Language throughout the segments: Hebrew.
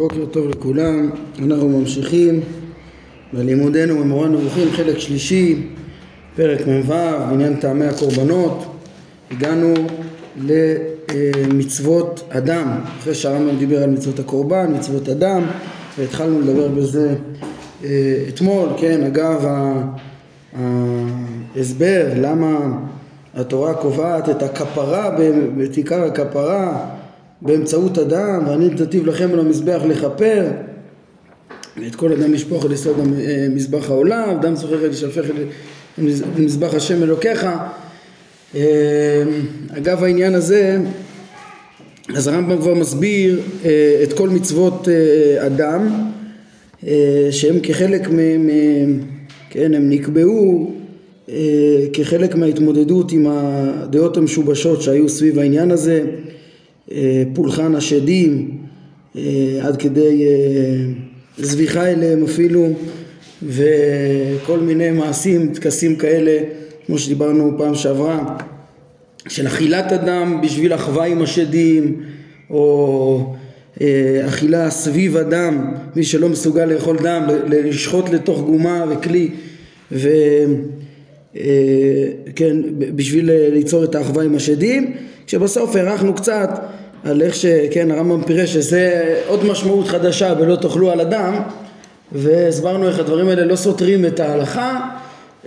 בוקר טוב לכולם, אנחנו ממשיכים. בלימודנו במורה נבוכים חלק שלישי, פרק מ"ו, בעניין טעמי הקורבנות, הגענו למצוות אדם, אחרי שהרמב"ם דיבר על מצוות הקורבן, מצוות אדם, והתחלנו לדבר בזה אה, אתמול, כן, אגב ההסבר למה התורה קובעת את הכפרה, את עיקר הכפרה באמצעות אדם, ואני נתתיו לכם על המזבח לכפר ואת כל אדם לשפוך על יסוד מזבח העולם, דם על לשפך על מזבח השם אלוקיך. אה, אגב העניין הזה, אז הרמב"ם כבר מסביר אה, את כל מצוות אה, אדם, שהם כחלק מ... כן, הם נקבעו כחלק מההתמודדות עם הדעות המשובשות שהיו סביב העניין הזה. אה, פולחן השדים אה, עד כדי אה, זביחה אליהם אפילו וכל מיני מעשים, טקסים כאלה כמו שדיברנו פעם שעברה של אכילת אדם בשביל אחווה עם השדים או אכילה סביב אדם, מי שלא מסוגל לאכול דם, לשחוט לתוך גומה וכלי וכן, בשביל ליצור את האחווה עם השדים, כשבסוף הארכנו קצת על איך שכן הרמב"ם פירש שזה עוד משמעות חדשה ולא תאכלו על אדם והסברנו איך הדברים האלה לא סותרים את ההלכה.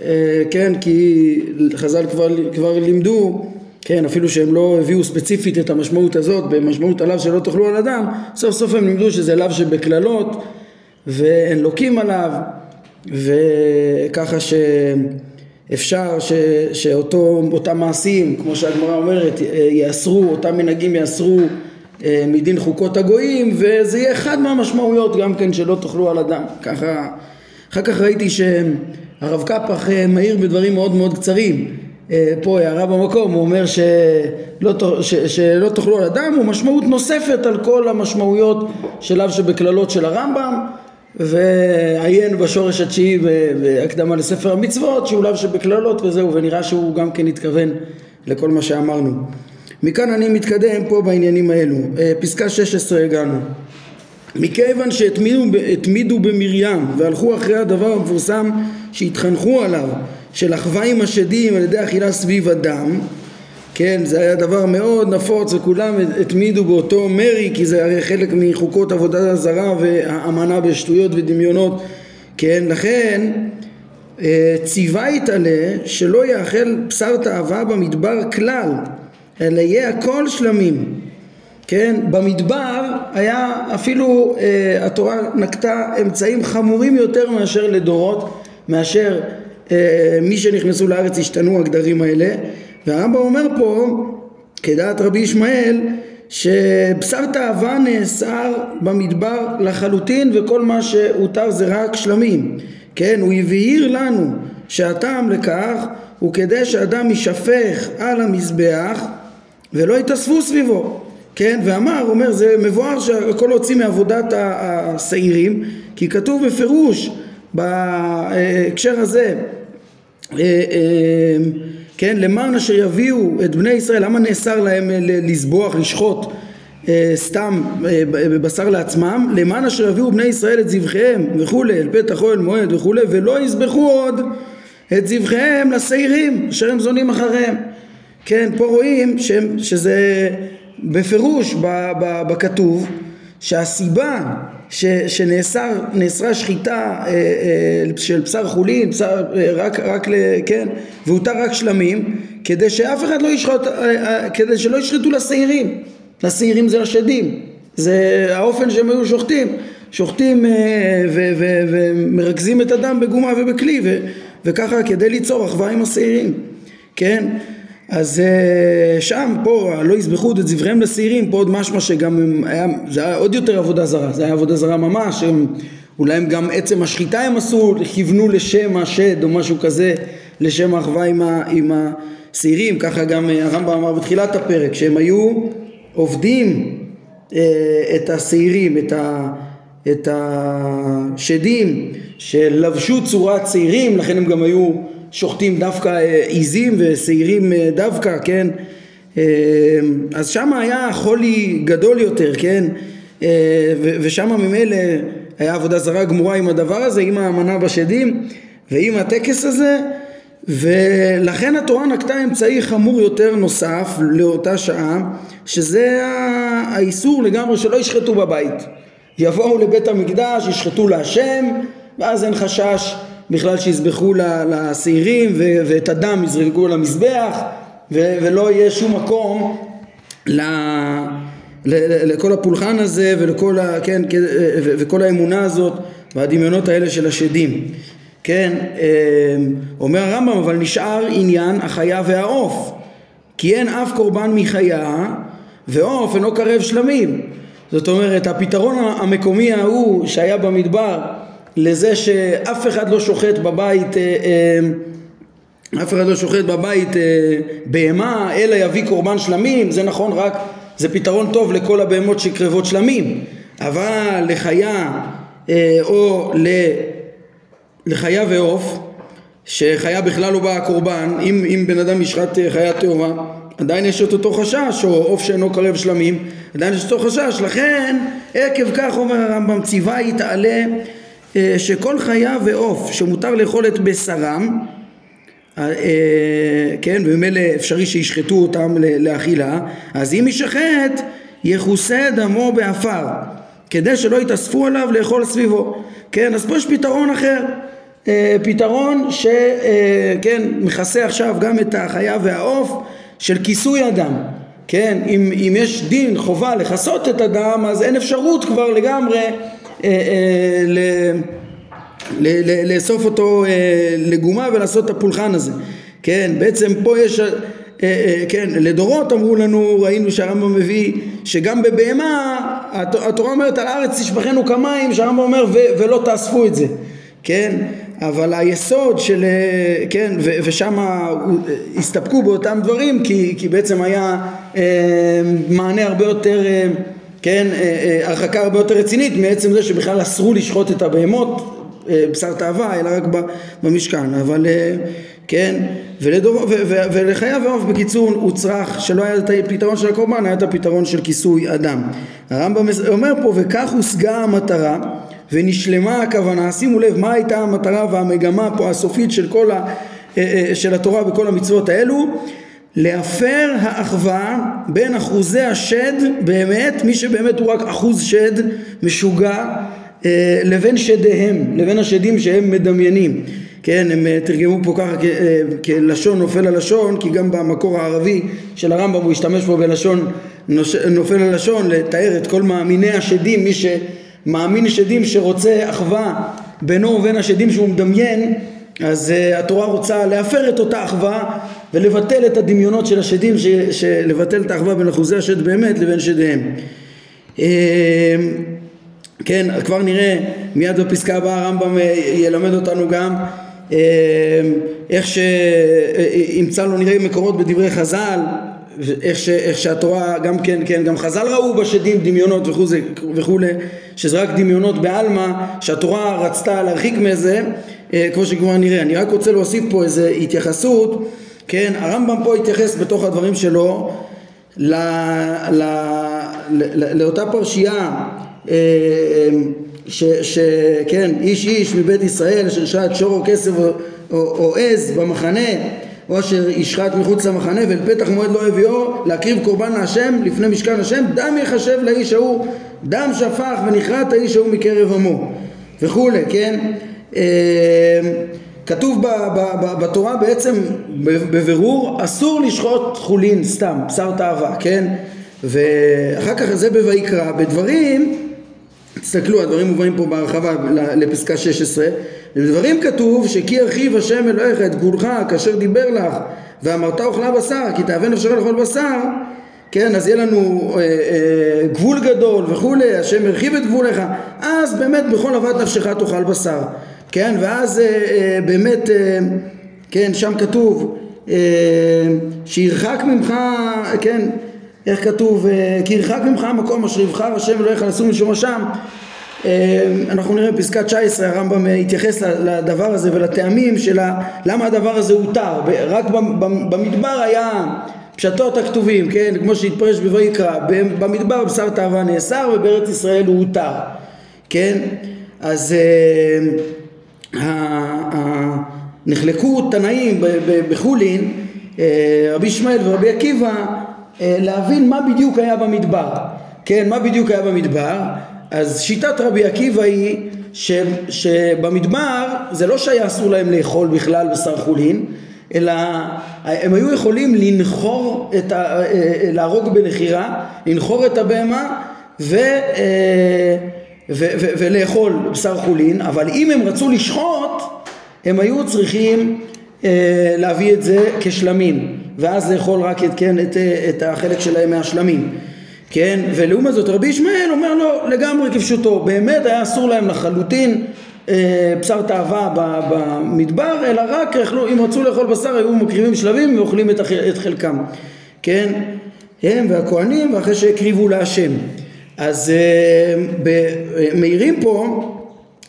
אה, כן כי חז"ל כבר, כבר לימדו כן אפילו שהם לא הביאו ספציפית את המשמעות הזאת במשמעות הלאו שלא תאכלו על אדם סוף סוף הם לימדו שזה לאו שבקללות ואין לוקים עליו וככה ש... אפשר שאותם מעשים, כמו שהגמרא אומרת, יאסרו, אותם מנהגים יאסרו אה, מדין חוקות הגויים, וזה יהיה אחד מהמשמעויות גם כן שלא תאכלו על אדם. ככה, אחר כך ראיתי שהרב קפח אה, מעיר בדברים מאוד מאוד קצרים. אה, פה הערה במקום, הוא אומר שלא, ש, שלא תאכלו על אדם הוא משמעות נוספת על כל המשמעויות שלאו שבקללות של הרמב"ם ועיין בשורש התשיעי בהקדמה לספר המצוות שהוא לאו שבקללות וזהו ונראה שהוא גם כן התכוון לכל מה שאמרנו. מכאן אני מתקדם פה בעניינים האלו. אה, פסקה 16 הגענו. מכיוון שהתמידו במרים והלכו אחרי הדבר המפורסם שהתחנכו עליו של אחווה עם השדים על ידי אכילה סביב הדם כן, זה היה דבר מאוד נפוץ וכולם התמידו באותו מרי כי זה הרי חלק מחוקות עבודת הזרה והאמנה בשטויות ודמיונות. כן, לכן אה, ציווה יתעלה שלא יאכל בשר תאווה במדבר כלל אלא יהיה הכל שלמים. כן, במדבר היה אפילו אה, התורה נקטה אמצעים חמורים יותר מאשר לדורות מאשר אה, מי שנכנסו לארץ השתנו הגדרים האלה והרמב"ם אומר פה, כדעת רבי ישמעאל, שבשר תאווה נאסר במדבר לחלוטין וכל מה שהותר זה רק שלמים. כן, הוא הבהיר לנו שהטעם לכך הוא כדי שאדם יישפך על המזבח ולא יתאספו סביבו. כן, ואמר, אומר, זה מבואר שהכל הוציא מעבודת השעירים, כי כתוב בפירוש בהקשר הזה אה, אה, כן, למען אשר יביאו את בני ישראל, למה נאסר להם אה, לזבוח, לשחוט אה, סתם אה, לעצמם? למען אשר יביאו בני ישראל את זבחיהם וכולי, אל פתח אוהל מועד וכולי, ולא יזבחו עוד את זבחיהם לשעירים אשר הם זונים אחריהם. כן, פה רואים שהם, שזה בפירוש בכתוב שהסיבה ש, שנאסרה שחיטה אה, אה, של בשר חולין, בשר, אה, רק, רק, כן, והותר רק שלמים, כדי שאף אחד לא ישחוט, כדי שלא ישחטו לשעירים, לשעירים זה השדים, זה האופן שהם היו שוחטים, שוחטים ומרכזים את הדם בגומה ובכלי, וככה כדי ליצור אחווה עם השעירים, כן? אז אה, שם, פה, לא יזבחו את זבחיהם לשעירים, פה עוד משמע שגם היה, זה היה עוד יותר עבודה זרה, זה היה עבודה זרה ממש, הם, אולי הם גם עצם השחיטה הם עשו, כיוונו לשם השד או משהו כזה, לשם האחווה עם, עם השעירים, ככה גם אה, הרמב"ם אמר בתחילת הפרק, שהם היו עובדים אה, את השעירים, את, את השדים שלבשו צורת שעירים, לכן הם גם היו שוחטים דווקא אה, עיזים ושעירים אה, דווקא, כן? אה, אז שם היה חולי גדול יותר, כן? ושם ממילא היה עבודה זרה גמורה עם הדבר הזה, עם האמנה בשדים ועם הטקס הזה ולכן התורה נקטה אמצעי חמור יותר נוסף לאותה שעה שזה האיסור לגמרי שלא ישחטו בבית יבואו לבית המקדש, ישחטו להשם ואז אין חשש בכלל שיזבחו לשעירים ואת הדם יזרקו למזבח ולא יהיה שום מקום לכל הפולחן הזה ולכל, ה, כן, וכל האמונה הזאת והדמיונות האלה של השדים. כן, אמ, אומר הרמב"ם, אבל נשאר עניין החיה והעוף, כי אין אף קורבן מחיה ועוף אינו קרב שלמים. זאת אומרת, הפתרון המקומי ההוא שהיה במדבר לזה שאף אחד לא שוחט בבית, אה, אמ, אף אחד לא שוחט בבית אה, בהמה, אלא יביא קורבן שלמים, זה נכון רק, זה פתרון טוב לכל הבהמות שקרבות שלמים, אבל לחיה אה, או לחיה ועוף, שחיה בכלל לא באה קורבן, אם, אם בן אדם ישחט חיה טהורה, עדיין יש את אותו חשש, או עוף שאינו קרב שלמים, עדיין יש אותו חשש, לכן עקב כך אומר הרמב"ם ציווה יתעלה אה, שכל חיה ועוף שמותר לאכול את בשרם, אה, כן, וממילא אפשרי שישחטו אותם לאכילה, אז אם ישחט יכוסה דמו בעפר, כדי שלא יתאספו עליו לאכול סביבו, כן, אז פה יש פתרון אחר, אה, פתרון שכן מכסה עכשיו גם את החיה והעוף של כיסוי אדם כן אם, אם יש דין חובה לכסות את הדם אז אין אפשרות כבר לגמרי אה, אה, ל, ל, לאסוף אותו אה, לגומה ולעשות את הפולחן הזה. כן בעצם פה יש אה, אה, כן לדורות אמרו לנו ראינו שהרמב"ם מביא שגם בבהמה התורה אומרת על הארץ תשפכנו כמים שהרמב"ם אומר ולא תאספו את זה כן אבל היסוד של, אה, כן, ושם הסתפקו באותם דברים כי, כי בעצם היה אה, מענה הרבה יותר, אה, כן, הרחקה הרבה יותר רצינית מעצם זה שבכלל אסרו לשחוט את הבהמות, בשר תאווה, אלא רק במשכן, אבל כן, ולדור, ו, ו, ולחייו ועוף בקיצור הוא צריך שלא היה את הפתרון של הקורבן, היה את הפתרון של כיסוי אדם. הרמב"ם אומר פה וכך הושגה המטרה ונשלמה הכוונה, שימו לב מה הייתה המטרה והמגמה פה הסופית של כל ה... אה, אה, של התורה וכל המצוות האלו להפר האחווה בין אחוזי השד באמת, מי שבאמת הוא רק אחוז שד משוגע אה, לבין שדיהם, לבין השדים שהם מדמיינים. כן, הם תרגמו פה ככה כלשון נופל הלשון, כי גם במקור הערבי של הרמב"ם הוא השתמש פה בלשון נופל הלשון לתאר את כל מאמיני השדים, מי ש... מאמין שדים שרוצה אחווה בינו ובין השדים שהוא מדמיין אז uh, התורה רוצה להפר את אותה אחווה ולבטל את הדמיונות של השדים, ש, לבטל את האחווה בין אחוזי השד באמת לבין שדיהם. Uh, כן, כבר נראה מיד בפסקה הבאה הרמב"ם אה, ילמד אותנו גם uh, איך שימצא לו נראה מקורות בדברי חז"ל איך, ש, איך שהתורה גם כן, כן, גם חז"ל ראו בשדים דמיונות וכולי, וכולי שזה רק דמיונות בעלמא, שהתורה רצתה להרחיק מזה, אה, כמו שכבר נראה. אני רק רוצה להוסיף פה איזו התייחסות, כן, הרמב"ם פה התייחס בתוך הדברים שלו ל, ל, ל, לאותה פרשייה אה, שכן, איש איש מבית ישראל אשר שעת שור או כסף או עז במחנה או אשר ישחט מחוץ למחנה ואל פתח מועד לא הביאו להקריב קורבן להשם לפני משכן השם דם יחשב לאיש ההוא דם שפך ונכרת האיש ההוא מקרב עמו וכולי כן? אה, כתוב ב, ב, ב, בתורה בעצם בבירור אסור לשחוט חולין סתם בשר תאווה כן? ואחר כך זה בויקרא. בדברים תסתכלו הדברים מובאים פה בהרחבה לפסקה 16 בדברים כתוב שכי ירחיב השם אלוהיך את גבולך כאשר דיבר לך ואמרת אוכלה בשר כי תאווה נפשך לאכול בשר כן? אז יהיה לנו אה, אה, גבול גדול וכולי השם הרחיב את גבולך. אז באמת בכל אהבת נפשך תאכל בשר כן ואז אה, אה, באמת אה, כן שם כתוב אה, שירחק ממך כן איך כתוב אה, כי ירחק ממך המקום אשר יבחר השם אלוהיך לשום משום שם. אנחנו נראה בפסקה 19 הרמב"ם התייחס לדבר הזה ולטעמים של למה הדבר הזה הותר. רק במדבר היה פשטות הכתובים כן כמו שהתפרש בויקרא במדבר בשר תאווה נאסר ובארץ ישראל הוא הותר כן? אז נחלקו תנאים בחולין רבי ישמעאל ורבי עקיבא להבין מה בדיוק היה במדבר. כן מה בדיוק היה במדבר? אז שיטת רבי עקיבא היא ש, שבמדבר זה לא שהיה אסור להם לאכול בכלל בשר חולין אלא הם היו יכולים לנחור את ה... להרוג בנחירה, לנחור את הבהמה ו, ו, ו, ולאכול בשר חולין, אבל אם הם רצו לשחוט הם היו צריכים להביא את זה כשלמים ואז לאכול רק את, כן, את, את החלק שלהם מהשלמים כן, ולעומת זאת רבי ישמעאל אומר לו לגמרי כפשוטו, באמת היה אסור להם לחלוטין אה, בשר תאווה במדבר, אלא רק יכלו, אם רצו לאכול בשר היו מקריבים שלבים ואוכלים את, את חלקם, כן, הם והכהנים ואחרי שהקריבו להשם. אז אה, מעירים פה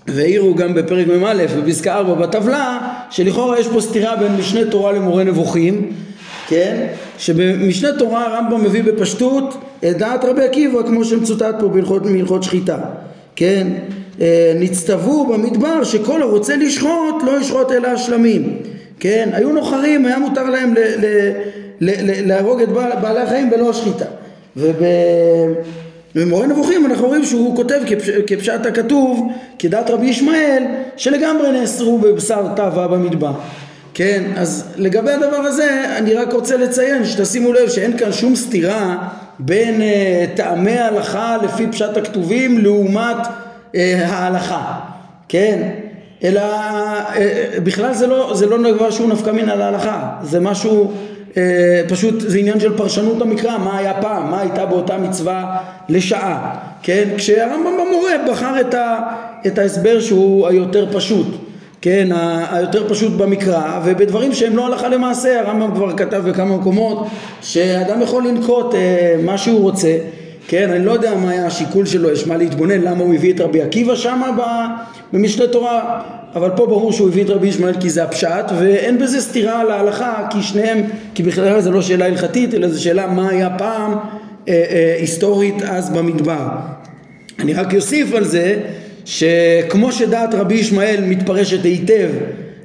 והעירו גם בפרק מ"א בפסקה 4 בטבלה שלכאורה יש פה סתירה בין משנה תורה למורה נבוכים כן? שבמשנה תורה הרמב"ם מביא בפשטות את דעת רבי עקיבא כמו שמצוטט פה בהלכות, מהלכות שחיטה, כן? אה, נצטוו במדבר שכל הרוצה לשחוט לא ישחוט אלא השלמים, כן? היו נוחרים, היה מותר להם ל, ל, ל, להרוג את בעל, בעלי החיים בלא השחיטה. ובמורה נבוכים אנחנו רואים שהוא כותב כפש, כפשט הכתוב כדעת רבי ישמעאל שלגמרי נאסרו בבשר טבע במדבר. כן, אז לגבי הדבר הזה אני רק רוצה לציין שתשימו לב שאין כאן שום סתירה בין uh, טעמי ההלכה לפי פשט הכתובים לעומת uh, ההלכה, כן? אלא uh, בכלל זה לא, זה לא דבר שהוא נפקא מן על ההלכה, זה משהו uh, פשוט זה עניין של פרשנות המקרא, מה היה פעם, מה הייתה באותה מצווה לשעה, כן? כשהרמב"ם במורה בחר את, ה, את ההסבר שהוא היותר פשוט כן, היותר פשוט במקרא, ובדברים שהם לא הלכה למעשה, הרמב"ם כבר כתב בכמה מקומות שאדם יכול לנקוט אה, מה שהוא רוצה, כן, אני לא יודע מה היה השיקול שלו, יש מה להתבונן, למה הוא הביא את רבי עקיבא שם במשנה תורה, אבל פה ברור שהוא הביא את רבי ישמעאל כי זה הפשט, ואין בזה סתירה להלכה, כי שניהם, כי בכלל זה לא שאלה הלכתית, אלא זו שאלה מה היה פעם אה, אה, היסטורית אז במדבר. אני רק אוסיף על זה שכמו שדעת רבי ישמעאל מתפרשת היטב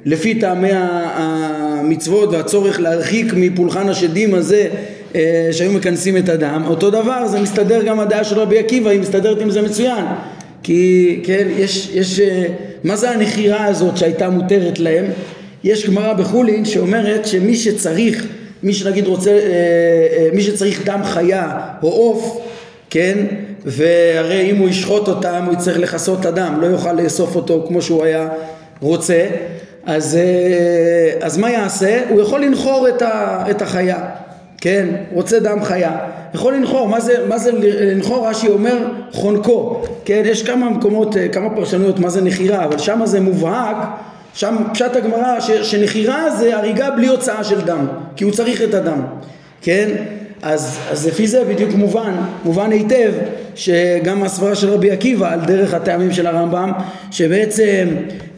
לפי טעמי המצוות והצורך להרחיק מפולחן השדים הזה אה, שהיו מכנסים את הדם, אותו דבר זה מסתדר גם הדעה של רבי עקיבא, היא מסתדרת עם זה מצוין כי כן, יש, יש, אה, מה זה הנחירה הזאת שהייתה מותרת להם? יש גמרא בחולין שאומרת שמי שצריך, מי שנגיד רוצה, אה, מי שצריך דם חיה או עוף, כן, והרי אם הוא ישחוט אותם הוא יצטרך לכסות את הדם, לא יוכל לאסוף אותו כמו שהוא היה רוצה, אז, אה, אז מה יעשה? הוא יכול לנחור את, ה, את החיה, כן? רוצה דם חיה, יכול לנחור, מה זה, מה זה לנחור? רש"י אומר חונקו, כן? יש כמה מקומות, אה, כמה פרשנויות מה זה נחירה, אבל שם זה מובהק, שם פשט הגמרא שנחירה זה הריגה בלי הוצאה של דם, כי הוא צריך את הדם, כן? אז, אז לפי זה בדיוק מובן, מובן היטב שגם הסברה של רבי עקיבא על דרך הטעמים של הרמב"ם שבעצם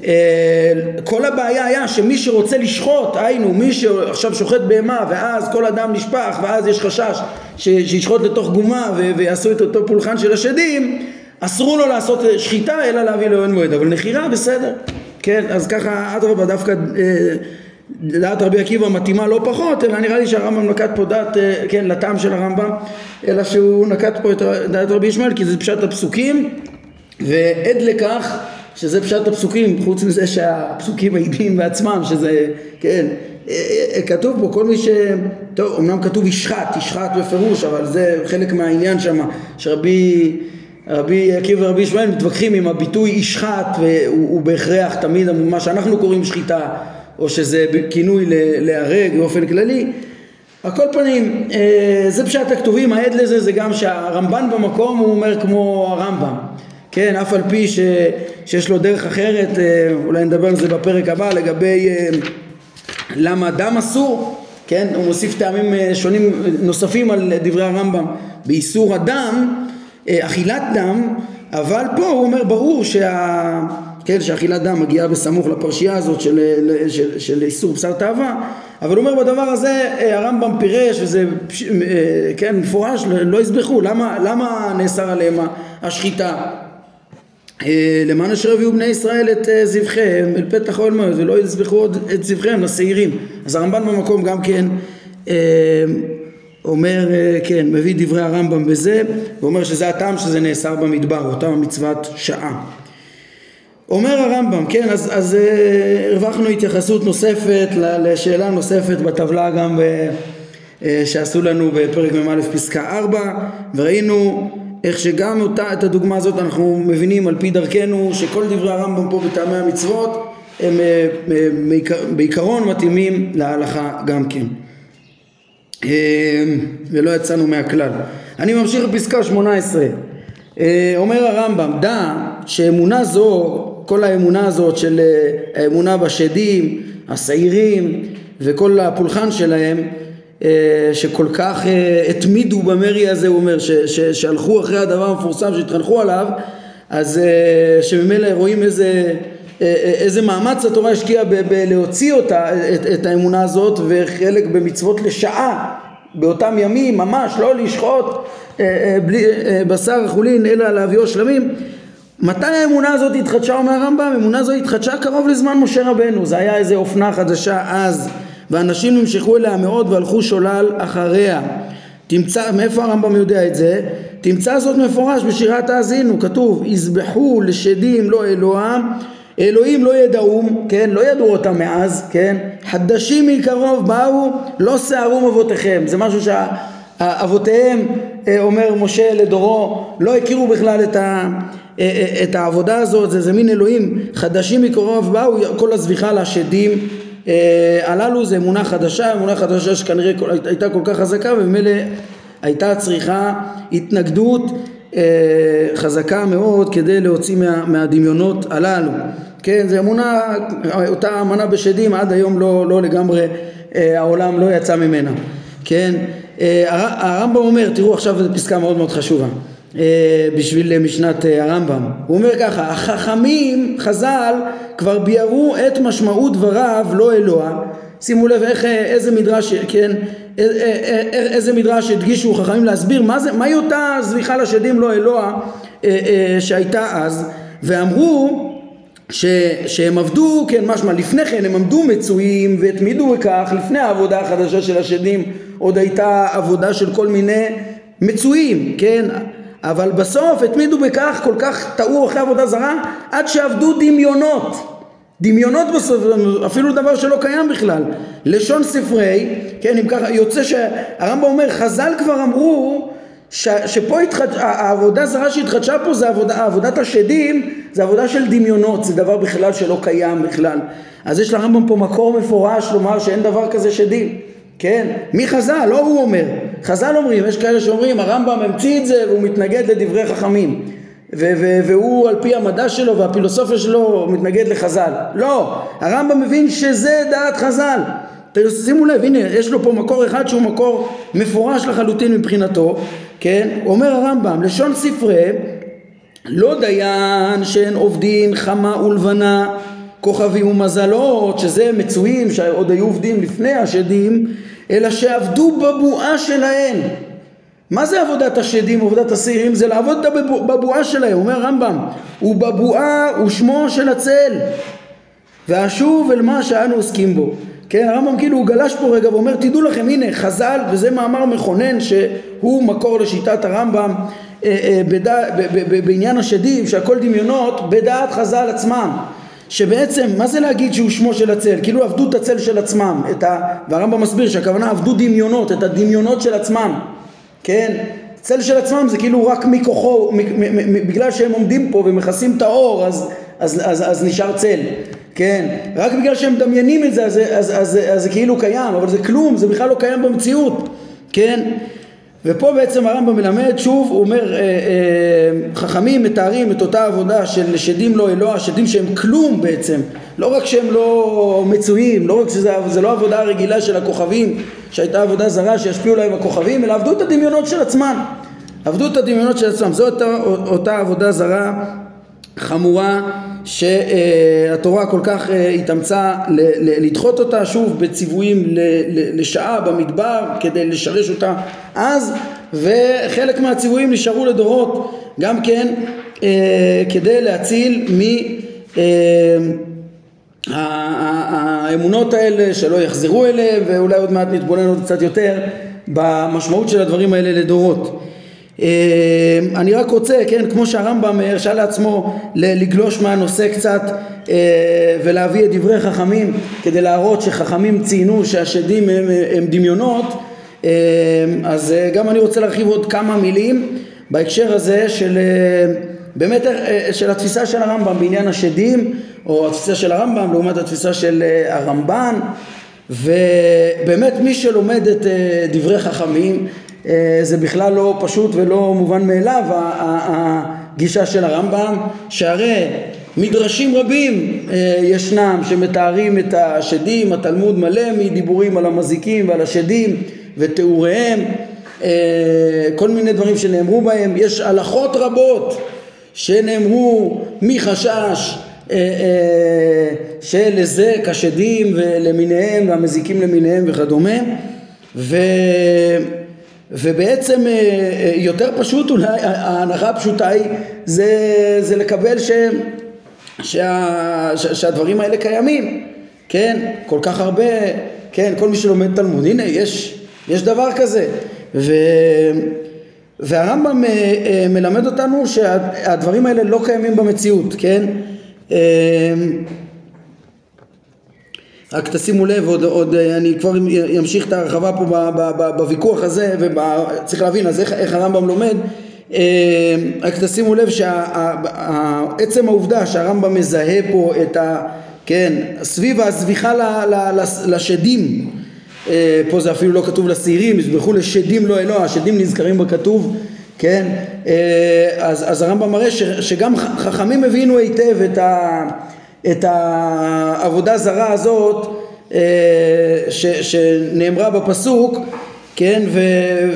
אה, כל הבעיה היה שמי שרוצה לשחוט, היינו מי שעכשיו שוחט בהמה ואז כל הדם נשפך ואז יש חשש שישחוט לתוך גומה ויעשו את אותו פולחן של השדים אסרו לו לעשות שחיטה אלא להביא לאוהל מועד. אבל נחירה בסדר. כן אז ככה אדרבה דווקא אה, דעת רבי עקיבא מתאימה לא פחות, אלא נראה לי שהרמב"ם נקט פה דעת, אה, כן, לטעם של הרמב"ם, אלא שהוא נקט פה את דעת רבי ישמעאל, כי זה פשט הפסוקים, ועד לכך שזה פשט הפסוקים, חוץ מזה שהפסוקים מעידים בעצמם, שזה, כן, אה, אה, כתוב פה כל מי ש... טוב, אמנם כתוב ישחט, ישחט בפירוש, אבל זה חלק מהעניין שם, שרבי... רבי עקיבא ורבי ישמעאל מתווכחים עם הביטוי ישחט והוא בהכרח תמיד מה שאנחנו קוראים שחיטה או שזה כינוי להרג באופן כללי. על כל פנים, אה, זה פשט הכתובים, העד לזה זה גם שהרמב"ן במקום הוא אומר כמו הרמב"ם, כן, אף על פי ש, שיש לו דרך אחרת, אה, אולי נדבר על זה בפרק הבא לגבי אה, למה דם אסור, כן, הוא מוסיף טעמים שונים נוספים על דברי הרמב"ם, באיסור הדם, אכילת דם, אבל פה הוא אומר ברור שה... כן, שאכילת דם מגיעה בסמוך לפרשייה הזאת של, של, של איסור בשר תאווה, אבל הוא אומר בדבר הזה אה, הרמב"ם פירש וזה אה, כן מפורש לא יזבחו, למה, למה נאסר עליהם השחיטה? אה, למען אשר הביאו בני ישראל את זבחיהם אל פתח אוהל מועד ולא יזבחו עוד את זבחיהם לשעירים. אז הרמב"ן במקום גם כן אומר, כן, מביא דברי הרמב"ם בזה ואומר שזה הטעם שזה נאסר במדבר, אותה מצוות שעה אומר הרמב"ם, כן, אז, אז אה, הרווחנו התייחסות נוספת לשאלה נוספת בטבלה גם ב, אה, שעשו לנו בפרק מ"א פסקה 4 וראינו איך שגם אותה, את הדוגמה הזאת אנחנו מבינים על פי דרכנו שכל דברי הרמב"ם פה בטעמי המצוות הם אה, בעיקרון מתאימים להלכה גם כן ולא יצאנו מהכלל. אני ממשיך בפסקה 18 אומר הרמב"ם דע שאמונה זו כל האמונה הזאת של אה, האמונה בשדים, השעירים וכל הפולחן שלהם אה, שכל כך אה, התמידו במרי הזה הוא אומר ש, ש, שהלכו אחרי הדבר המפורסם שהתחנכו עליו אז שממילא רואים איזה איזה מאמץ התורה השקיעה בלהוציא אותה, את, את האמונה הזאת וחלק במצוות לשעה באותם ימים ממש לא לשחוט בלי בשר חולין אלא להביאו שלמים מתי האמונה הזאת התחדשה אומר הרמב"ם? האמונה הזאת התחדשה קרוב לזמן משה רבנו. זה היה איזה אופנה חדשה אז ואנשים נמשכו אליה מאוד והלכו שולל אחריה. תמצא, מאיפה הרמב"ם יודע את זה? תמצא זאת מפורש בשירת האזינו. כתוב יזבחו לשדים לא אלוהם אלוהים לא ידעום, כן, לא ידעו אותם מאז, כן, חדשים מקרוב באו, לא שערום אבותיכם, זה משהו שאבותיהם, אה, אומר משה לדורו, לא הכירו בכלל את, ה, את העבודה הזאת, זה, זה מין אלוהים חדשים מקרוב באו, כל הזביחה לשדים אה, הללו זה אמונה חדשה, אמונה חדשה שכנראה הייתה כל כך חזקה וממילא הייתה צריכה התנגדות חזקה מאוד כדי להוציא מה, מהדמיונות הללו. כן, זו אמונה, אותה אמנה בשדים עד היום לא, לא לגמרי העולם לא יצא ממנה. כן, הרמב"ם אומר, תראו עכשיו פסקה מאוד מאוד חשובה אה, בשביל משנת אה, הרמב"ם. הוא אומר ככה, החכמים, חז"ל, כבר ביארו את משמעות דבריו לא אלוה. שימו לב איך, אה, איזה מדרש, כן, איזה מדרש הדגישו חכמים להסביר מה זה, מהי אותה זביחה לשדים לא אלוה שהייתה אז, ואמרו ש, שהם עבדו, כן, משמע, לפני כן הם עמדו מצויים והתמידו בכך, לפני העבודה החדשה של השדים עוד הייתה עבודה של כל מיני מצויים, כן, אבל בסוף התמידו בכך, כל כך טעו אחרי עבודה זרה, עד שעבדו דמיונות. דמיונות בסוף, אפילו דבר שלא קיים בכלל. לשון ספרי, כן, אם ככה, יוצא שהרמב"ם אומר, חז"ל כבר אמרו ש, שפה התחד... העבודה זרה שהתחדשה פה זה עבודה, עבודת השדים, זה עבודה של דמיונות, זה דבר בכלל שלא קיים בכלל. אז יש לרמב"ם פה מקור מפורש לומר שאין דבר כזה שדים. כן? מי חז"ל? לא הוא אומר. חז"ל אומרים, יש כאלה שאומרים הרמב"ם המציא את זה והוא מתנגד לדברי חכמים. והוא על פי המדע שלו והפילוסופיה שלו מתנגד לחז"ל. לא, הרמב"ם מבין שזה דעת חז"ל. שימו לב, הנה, יש לו פה מקור אחד שהוא מקור מפורש לחלוטין מבחינתו, כן? אומר הרמב"ם, לשון ספרי, לא דיין שאין עובדין חמה ולבנה כוכבים ומזלות, שזה מצויים שעוד היו עובדים לפני השדים, אלא שעבדו בבועה שלהם. מה זה עבודת השדים, עבודת השעירים? זה לעבוד בבועה שלהם, אומר הרמב"ם, ובבועה הוא שמו של הצל, ואשוב אל מה שאנו עוסקים בו. כן, הרמב"ם כאילו הוא גלש פה רגע ואומר תדעו לכם הנה חז"ל וזה מאמר מכונן שהוא מקור לשיטת הרמב"ם אה, אה, בדע, ב, ב, ב, בעניין השדים שהכל דמיונות בדעת חז"ל עצמם שבעצם מה זה להגיד שהוא שמו של הצל? כאילו עבדו את הצל של עצמם, את ה... והרמב"ם מסביר שהכוונה עבדו דמיונות, את הדמיונות של עצמם, כן? צל של עצמם זה כאילו רק מכוחו, בגלל שהם עומדים פה ומכסים את האור אז, אז, אז, אז נשאר צל, כן? רק בגלל שהם מדמיינים את זה אז, אז, אז, אז, אז זה כאילו קיים, אבל זה כלום, זה בכלל לא קיים במציאות, כן? ופה בעצם הרמב"ם מלמד, שוב הוא אומר, אה, אה, חכמים מתארים את אותה עבודה של שדים לא אלוה, שדים שהם כלום בעצם, לא רק שהם לא מצויים, לא רק שזה לא עבודה רגילה של הכוכבים, שהייתה עבודה זרה שישפיעו להם הכוכבים, אלא עבדו את הדמיונות של עצמם. עבדו את הדמיונות של עצמם, זו אותה, אותה עבודה זרה חמורה שהתורה כל כך אה, התאמצה לדחות אותה שוב בציוויים לשעה במדבר כדי לשרש אותה אז וחלק מהציוויים נשארו לדורות גם כן אה, כדי להציל מ... אה, האלה שלא יחזרו אליהם ואולי עוד מעט נתבונן עוד קצת יותר במשמעות של הדברים האלה לדורות. אה, אני רק רוצה, כן, כמו שהרמב"ם הרשה לעצמו לגלוש מהנושא קצת אה, ולהביא את דברי חכמים כדי להראות שחכמים ציינו שהשדים הם, הם דמיונות אה, אז גם אני רוצה להרחיב עוד כמה מילים בהקשר הזה של באמת של התפיסה של הרמב"ם בעניין השדים או התפיסה של הרמב"ם לעומת התפיסה של הרמב"ן. ובאמת מי שלומד את דברי חכמים אה, זה בכלל לא פשוט ולא מובן מאליו הגישה של הרמב"ם שהרי מדרשים רבים אה, ישנם שמתארים את השדים, התלמוד מלא מדיבורים על המזיקים ועל השדים ותיאוריהם אה, כל מיני דברים שנאמרו בהם, יש הלכות רבות שנאמרו מחשש של היזק השדים למיניהם והמזיקים למיניהם וכדומה ו... ובעצם אה, אה, יותר פשוט אולי, ההנחה הפשוטה היא זה, זה לקבל ש, שה, שה, שהדברים האלה קיימים, כן, כל כך הרבה, כן, כל מי שלומד תלמוד, הנה יש, יש דבר כזה, ו, והרמב"ם אה, מלמד אותנו שהדברים האלה לא קיימים במציאות, כן, רק תשימו לב, עוד, עוד אני כבר אמשיך את ההרחבה פה ב, ב, ב, בוויכוח הזה, וצריך להבין, אז איך, איך הרמב"ם לומד, אה, רק תשימו לב שעצם העובדה שהרמב"ם מזהה פה את ה... כן, סביב הזביחה לשדים, אה, פה זה אפילו לא כתוב לשעירים, יזבחו לשדים לא אלוה, השדים נזכרים בכתוב, כן, אה, אז, אז הרמב"ם מראה שגם חכמים הבינו היטב את ה... את העבודה זרה הזאת אה, ש, שנאמרה בפסוק, כן, ו,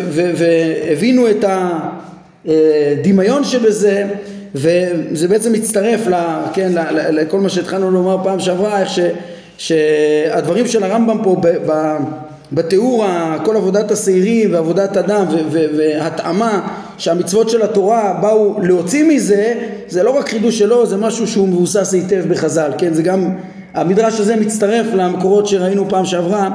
ו, והבינו את הדמיון שבזה וזה בעצם מצטרף ל, כן, לכל מה שהתחלנו לומר פעם שעברה, איך ש, שהדברים של הרמב"ם פה ב, ב, בתיאור כל עבודת השעירים ועבודת אדם והתאמה שהמצוות של התורה באו להוציא מזה זה לא רק חידוש שלו זה משהו שהוא מבוסס היטב בחז"ל כן? זה גם המדרש הזה מצטרף למקורות שראינו פעם שעברה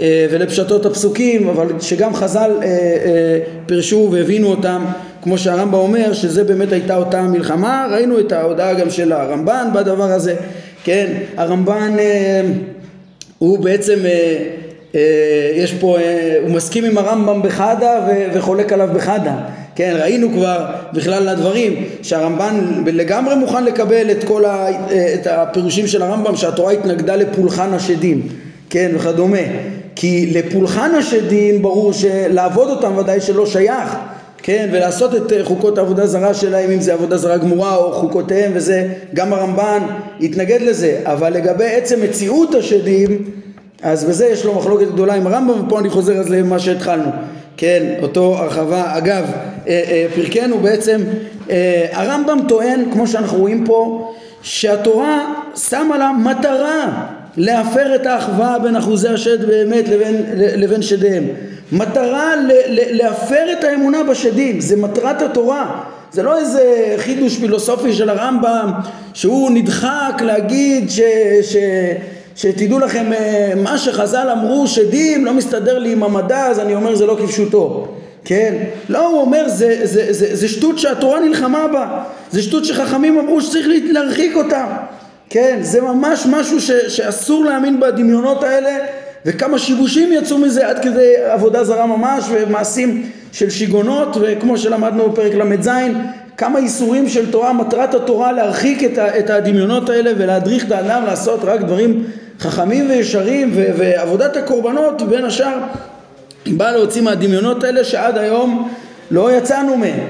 אה, ולפשטות הפסוקים אבל שגם חז"ל אה, אה, פירשו והבינו אותם כמו שהרמב"ם אומר שזה באמת הייתה אותה מלחמה ראינו את ההודעה גם של הרמב"ן בדבר הזה כן? הרמב"ן הוא בעצם יש פה, הוא מסכים עם הרמב"ם בחדה וחולק עליו בחדה כן, ראינו כבר בכלל הדברים שהרמב"ן לגמרי מוכן לקבל את כל ה, אה, את הפירושים של הרמב"ם שהתורה התנגדה לפולחן השדים, כן, וכדומה. כי לפולחן השדים ברור שלעבוד אותם ודאי שלא שייך, כן, ולעשות את חוקות העבודה זרה שלהם, אם זה עבודה זרה גמורה או חוקותיהם וזה, גם הרמב"ן התנגד לזה, אבל לגבי עצם מציאות השדים אז בזה יש לו מחלוקת גדולה עם הרמב"ם ופה אני חוזר אז למה שהתחלנו כן אותו הרחבה. אגב אה, אה, פרקנו בעצם אה, הרמב"ם טוען כמו שאנחנו רואים פה שהתורה שמה לה מטרה להפר את האחווה בין אחוזי השד באמת לבין, לבין שדיהם. מטרה ל, ל, להפר את האמונה בשדים זה מטרת התורה. זה לא איזה חידוש פילוסופי של הרמב"ם שהוא נדחק להגיד ש, ש, שתדעו לכם אה, מה שחז"ל אמרו שדים לא מסתדר לי עם המדע אז אני אומר זה לא כפשוטו כן? לא הוא אומר זה, זה, זה, זה שטות שהתורה נלחמה בה זה שטות שחכמים אמרו שצריך להרחיק אותה כן? זה ממש משהו ש, שאסור להאמין בדמיונות האלה וכמה שיבושים יצאו מזה עד כדי עבודה זרה ממש ומעשים של שיגונות וכמו שלמדנו בפרק ל"ז כמה איסורים של תורה, מטרת התורה להרחיק את הדמיונות האלה ולהדריך את האדם לעשות רק דברים חכמים וישרים ו- ועבודת הקורבנות בין השאר היא באה להוציא מהדמיונות האלה שעד היום לא יצאנו מהם.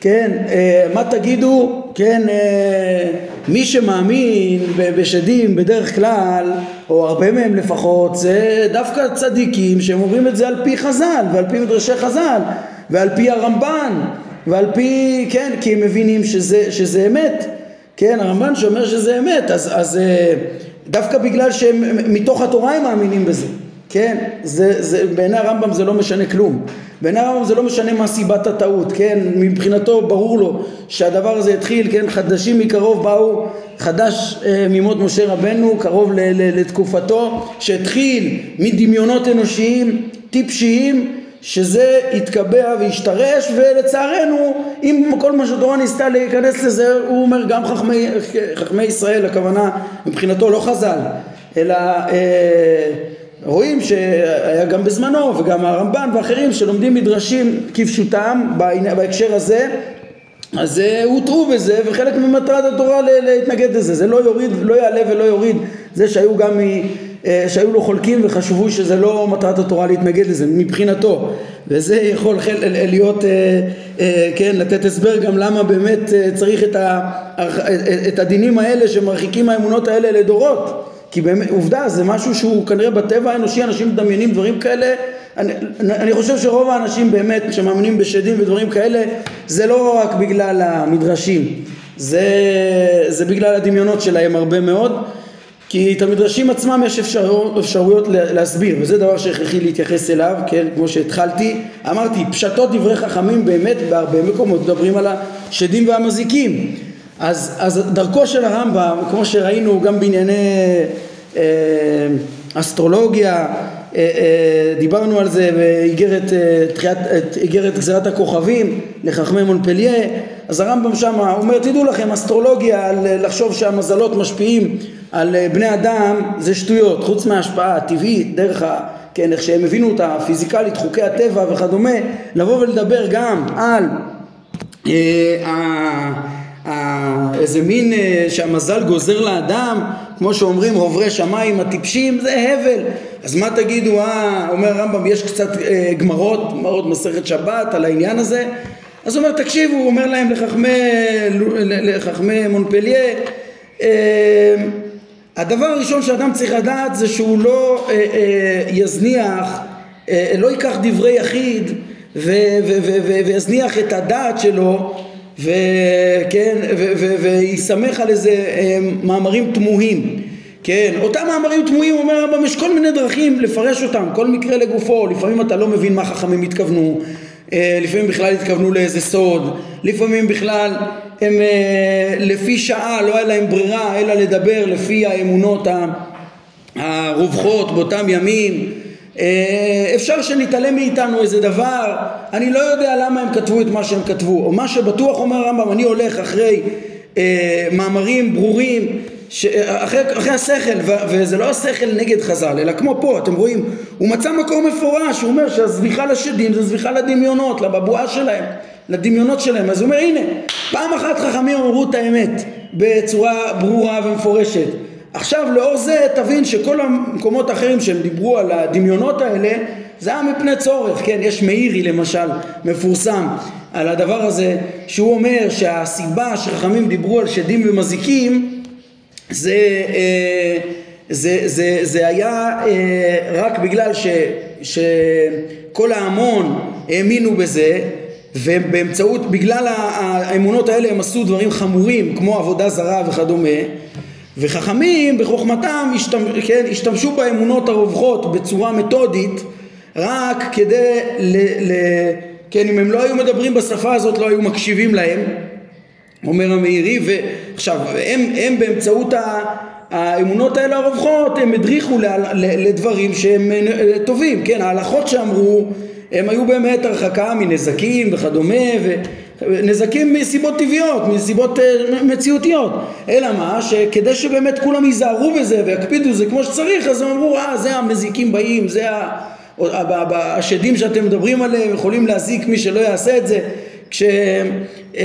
כן, אה, מה תגידו, כן, אה, מי שמאמין בשדים בדרך כלל, או הרבה מהם לפחות, זה דווקא צדיקים שהם אומרים את זה על פי חז"ל ועל פי מדרשי חז"ל ועל פי הרמב"ן ועל פי, כן, כי הם מבינים שזה, שזה אמת, כן, הרמב"ן שאומר שזה אמת, אז, אז אה, דווקא בגלל שהם מתוך התורה הם מאמינים בזה, כן, זה, זה, בעיני הרמב"ם זה לא משנה כלום, בעיני הרמב"ם זה לא משנה מה סיבת הטעות, כן, מבחינתו ברור לו שהדבר הזה התחיל, כן, חדשים מקרוב באו, חדש אה, ממות משה רבנו, קרוב ל, ל, לתקופתו, שהתחיל מדמיונות אנושיים טיפשיים שזה יתקבע וישתרש ולצערנו אם כל מה שהתורה ניסתה להיכנס לזה הוא אומר גם חכמי, חכמי ישראל הכוונה מבחינתו לא חז"ל אלא אה, רואים שהיה גם בזמנו וגם הרמב"ן ואחרים שלומדים מדרשים כפשוטם בהקשר הזה אז אה, הותרו בזה וחלק ממטרת התורה להתנגד לזה. זה לא יוריד, לא יעלה ולא יוריד. זה שהיו גם אה, שהיו לו חולקים וחשבו שזה לא מטרת התורה להתנגד לזה מבחינתו. וזה יכול להיות, אה, כן, לתת הסבר גם למה באמת צריך את, ה, את הדינים האלה שמרחיקים מהאמונות האלה לדורות. כי באמת, עובדה, זה משהו שהוא כנראה בטבע האנושי, אנשים מדמיינים דברים כאלה. אני, אני חושב שרוב האנשים באמת שמאמינים בשדים ודברים כאלה זה לא רק בגלל המדרשים. זה, זה בגלל הדמיונות שלהם הרבה מאוד כי את המדרשים עצמם יש אפשר, אפשרויות להסביר וזה דבר שהכרחי להתייחס אליו כן כמו שהתחלתי. אמרתי פשטות דברי חכמים באמת בהרבה מקומות מדברים על השדים והמזיקים. אז, אז דרכו של הרמב"ם כמו שראינו גם בענייני אה, אסטרולוגיה דיברנו על זה באיגרת אה, גזירת הכוכבים לחכמי מונפליה. אז הרמב"ם שם אומר תדעו לכם אסטרולוגיה לחשוב שהמזלות משפיעים על בני אדם זה שטויות. חוץ מההשפעה הטבעית דרך ה... כן, איך שהם הבינו אותה פיזיקלית חוקי הטבע וכדומה לבוא ולדבר גם על אה, איזה מין אה, שהמזל גוזר לאדם, כמו שאומרים עוברי שמיים הטיפשים, זה הבל. אז מה תגידו, אה, אומר הרמב"ם, יש קצת אה, גמרות, גמרות מסכת שבת על העניין הזה. אז הוא אומר, תקשיבו, הוא אומר להם לחכמי, לחכמי מונפליה, אה, הדבר הראשון שאדם צריך לדעת זה שהוא לא אה, אה, יזניח, אה, לא ייקח דברי יחיד ויזניח את הדעת שלו וכן, ויסמך על איזה אה, מאמרים תמוהים. כן, אותם מאמרים תמוהים אומר הרמב"ם יש כל מיני דרכים לפרש אותם, כל מקרה לגופו, לפעמים אתה לא מבין מה חכמים התכוונו, אה, לפעמים בכלל התכוונו לאיזה סוד, לפעמים בכלל הם אה, לפי שעה לא היה להם ברירה אלא לדבר לפי האמונות הרווחות באותם ימים אפשר שנתעלם מאיתנו איזה דבר, אני לא יודע למה הם כתבו את מה שהם כתבו, או מה שבטוח אומר הרמב"ם, אני הולך אחרי אה, מאמרים ברורים, ש... אחרי, אחרי השכל, ו... וזה לא השכל נגד חז"ל, אלא כמו פה, אתם רואים, הוא מצא מקום מפורש, הוא אומר שהזביחה לשדים זה זביחה לדמיונות, לבבואה שלהם, לדמיונות שלהם, אז הוא אומר הנה, פעם אחת חכמים אמרו את האמת בצורה ברורה ומפורשת עכשיו לאור זה תבין שכל המקומות האחרים שהם דיברו על הדמיונות האלה זה היה מפני צורך, כן, יש מאירי למשל מפורסם על הדבר הזה שהוא אומר שהסיבה שחכמים דיברו על שדים ומזיקים זה, אה, זה, זה, זה היה אה, רק בגלל ש, שכל ההמון האמינו בזה ובאמצעות, בגלל האמונות האלה הם עשו דברים חמורים כמו עבודה זרה וכדומה וחכמים בחוכמתם השתמש, כן, השתמשו באמונות הרווחות בצורה מתודית רק כדי, ל, ל, כן, אם הם לא היו מדברים בשפה הזאת לא היו מקשיבים להם, אומר המאירי, ועכשיו הם, הם באמצעות האמונות האלה הרווחות הם הדריכו לדברים שהם אה, טובים, כן, ההלכות שאמרו הם היו באמת הרחקה מנזקים וכדומה ו... נזקים מסיבות טבעיות, מסיבות אה, מציאותיות, אלא מה, שכדי שבאמת כולם ייזהרו בזה ויקפידו זה כמו שצריך, אז הם אמרו, אה, זה המזיקים באים, זה השדים שאתם מדברים עליהם, יכולים להזיק מי שלא יעשה את זה, כשבעצם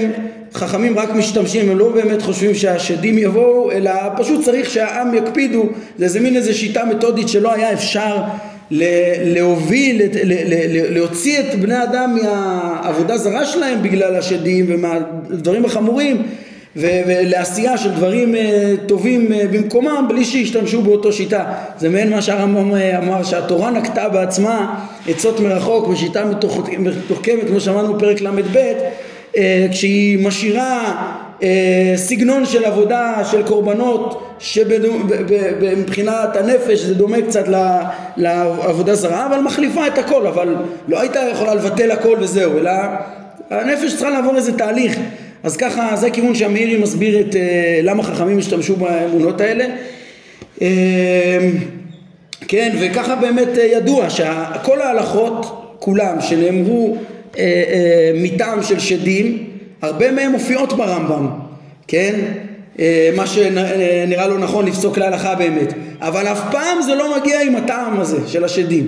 אה, חכמים רק משתמשים, הם לא באמת חושבים שהשדים יבואו, אלא פשוט צריך שהעם יקפידו, זה איזה מין איזה שיטה מתודית שלא היה אפשר להוביל, להוציא את בני אדם מהעבודה זרה שלהם בגלל השדים ומהדברים החמורים ולעשייה של דברים אה, טובים אה, במקומם בלי שישתמשו באותו שיטה. זה מעין מה שהרמב"ם אה, אמר שהתורה נקטה בעצמה עצות מרחוק בשיטה מתוחכמת כמו שאמרנו בפרק ל"ב כשהיא משאירה סגנון של עבודה של קורבנות שמבחינת הנפש זה דומה קצת לעבודה זרה אבל מחליפה את הכל אבל לא הייתה יכולה לבטל הכל וזהו אלא הנפש צריכה לעבור איזה תהליך. אז ככה זה כיוון שהמאירי מסביר את אה, למה חכמים השתמשו באמונות האלה. אה, כן וככה באמת אה, ידוע שכל ההלכות כולם שנאמרו אה, אה, מטעם של שדים הרבה מהם מופיעות ברמב"ם כן? אה, מה שנראה לו נכון לפסוק להלכה באמת. אבל אף פעם זה לא מגיע עם הטעם הזה של השדים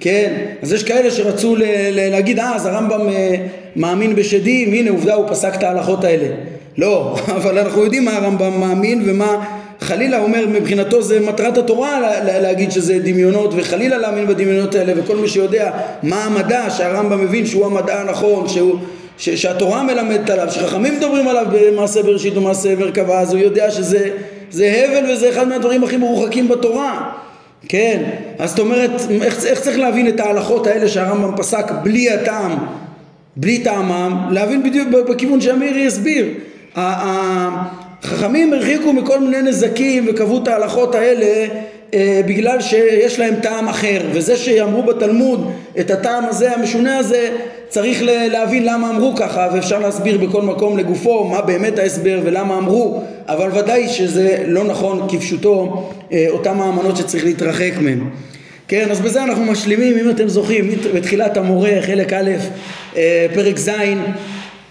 כן? אז יש כאלה שרצו ל- ל- להגיד אה אז הרמב"ם אה, מאמין בשדים, הנה עובדה הוא פסק את ההלכות האלה. לא, אבל אנחנו יודעים מה הרמב"ם מאמין ומה חלילה אומר מבחינתו זה מטרת התורה להגיד שזה דמיונות וחלילה להאמין בדמיונות האלה וכל מי שיודע מה המדע שהרמב"ם מבין שהוא המדע הנכון שהוא, ש, שהתורה מלמדת עליו שחכמים מדברים עליו במעשה בראשית ומעשה מרכבה אז הוא יודע שזה הבל וזה אחד מהדברים הכי מרוחקים בתורה כן אז זאת אומרת איך, איך צריך להבין את ההלכות האלה שהרמב"ם פסק בלי הטעם בלי טעמם, להבין בדיוק בכיוון שאמירי יסביר. החכמים הרחיקו מכל מיני נזקים וקבעו את ההלכות האלה אה, בגלל שיש להם טעם אחר. וזה שאמרו בתלמוד את הטעם הזה המשונה הזה צריך להבין למה אמרו ככה ואפשר להסביר בכל מקום לגופו מה באמת ההסבר ולמה אמרו אבל ודאי שזה לא נכון כפשוטו אה, אותם האמנות שצריך להתרחק מהם כן, אז בזה אנחנו משלימים, אם אתם זוכרים, בתחילת המורה, חלק א', אה, פרק ז',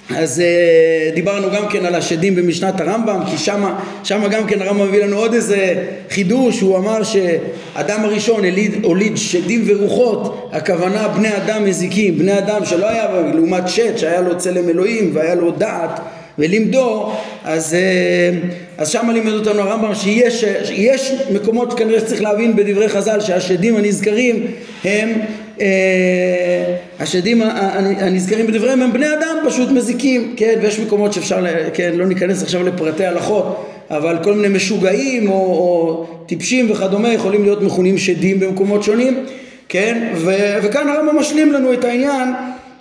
אז uh, דיברנו גם כן על השדים במשנת הרמב"ם, כי שמה, שמה גם כן הרמב"ם מביא לנו עוד איזה חידוש, הוא אמר שאדם הראשון הוליד, הוליד שדים ורוחות, הכוונה בני אדם מזיקים, בני אדם שלא היה, לעומת שט שהיה לו צלם אלוהים והיה לו דעת ולימדו, אז, אה, אז שמה לימד אותנו הרמב"ם שיש מקומות כנראה שצריך להבין בדברי חז"ל שהשדים הנזכרים הם אה, השדים הנזכרים בדבריהם הם בני אדם פשוט מזיקים, כן, ויש מקומות שאפשר, כן, לא ניכנס עכשיו לפרטי הלכות, אבל כל מיני משוגעים או, או טיפשים וכדומה יכולים להיות מכונים שדים במקומות שונים, כן, ו, וכאן הרמב"ם משלים לנו את העניין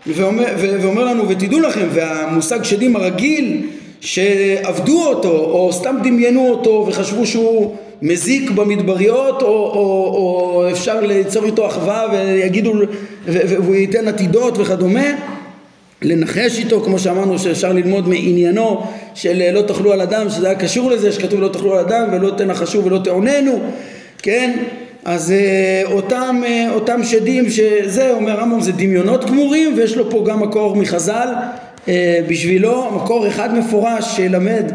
ואומר, ואומר לנו ותדעו לכם והמושג שדים הרגיל שעבדו אותו או סתם דמיינו אותו וחשבו שהוא מזיק במדבריות או, או, או אפשר ליצור איתו אחווה ויגידו והוא ייתן עתידות וכדומה לנחש איתו כמו שאמרנו שאפשר ללמוד מעניינו של לא תאכלו על אדם שזה היה קשור לזה שכתוב לא תאכלו על אדם ולא תנחשו ולא תעוננו כן? אז אה, אותם, אה, אותם שדים שזה אומר הרמב"ם זה דמיונות גמורים ויש לו פה גם מקור מחז"ל אה, בשבילו מקור אחד מפורש שילמד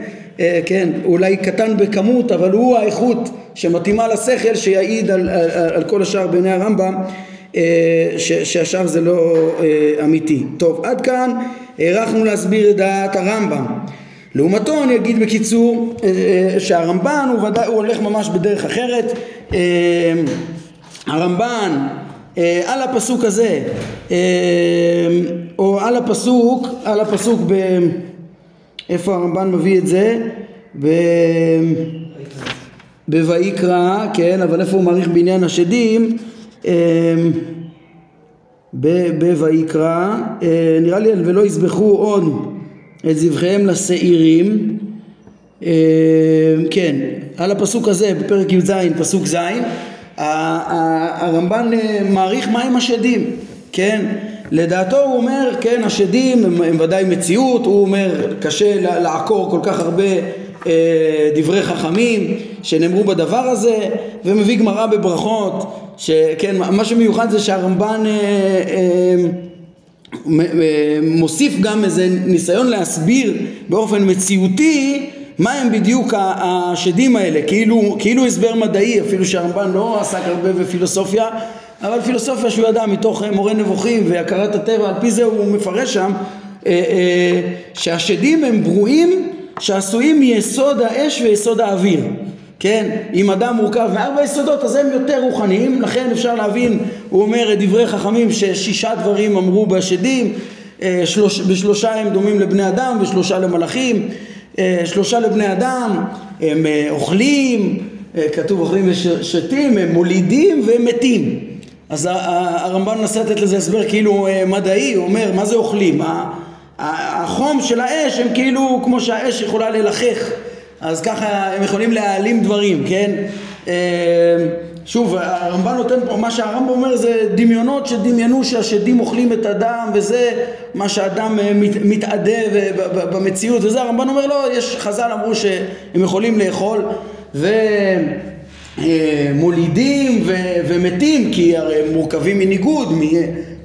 כן אולי קטן בכמות אבל הוא האיכות שמתאימה לשכל שיעיד על, על, על כל השאר בעיני הרמב"ם שהשאר זה לא אמיתי. טוב עד כאן הארכנו להסביר את דעת הרמב"ם לעומתו אני אגיד בקיצור שהרמב"ן הוא ודאי הוא הולך ממש בדרך אחרת אה, הרמב"ן אה, על הפסוק הזה אה, או על הפסוק על הפסוק ב... איפה הרמב"ן מביא את זה? ב... בויקרא, כן, אבל איפה הוא מעריך בעניין השדים? בויקרא, נראה לי ולא יזבחו עוד את זבחיהם לשעירים, כן, על הפסוק הזה בפרק י"ז, פסוק ז', הרמב"ן אה, מעריך מהם השדים, כן? לדעתו הוא אומר, כן, השדים הם, הם ודאי מציאות, הוא אומר קשה לעקור כל כך הרבה אה, דברי חכמים שנאמרו בדבר הזה, ומביא גמרא בברכות, שכן, מה שמיוחד זה שהרמב"ן אה, אה, אה מוסיף גם איזה ניסיון להסביר באופן מציאותי מה הם בדיוק השדים האלה, כאילו, כאילו הסבר מדעי, אפילו שהרמב"ן לא עסק הרבה בפילוסופיה, אבל פילוסופיה שהוא ידע מתוך מורה נבוכים והכרת הטבע, על פי זה הוא מפרש שם אה, אה, שהשדים הם ברואים שעשויים מיסוד האש ויסוד האוויר כן, אם אדם מורכב מארבע יסודות אז הם יותר רוחניים, לכן אפשר להבין, הוא אומר את דברי חכמים ששישה דברים אמרו בשדים, אה, שלוש, בשלושה הם דומים לבני אדם ושלושה למלאכים, אה, שלושה לבני אדם, הם אה, אוכלים, אה, כתוב אוכלים ושתים, הם מולידים והם מתים. אז הרמב"ן מנסה לתת לזה הסבר כאילו מדעי, הוא אומר מה זה אוכלים? החום של האש הם כאילו כמו שהאש יכולה ללחך אז ככה הם יכולים להעלים דברים, כן? שוב, הרמב"ן נותן פה, מה שהרמב"ם אומר זה דמיונות שדמיינו שהשדים אוכלים את הדם וזה מה שהאדם אה, מת, מתאדה במציאות וזה, הרמב"ן אומר לא, יש, חז"ל אמרו שהם יכולים לאכול ומולידים ו, ומתים כי הרי הם מורכבים מניגוד,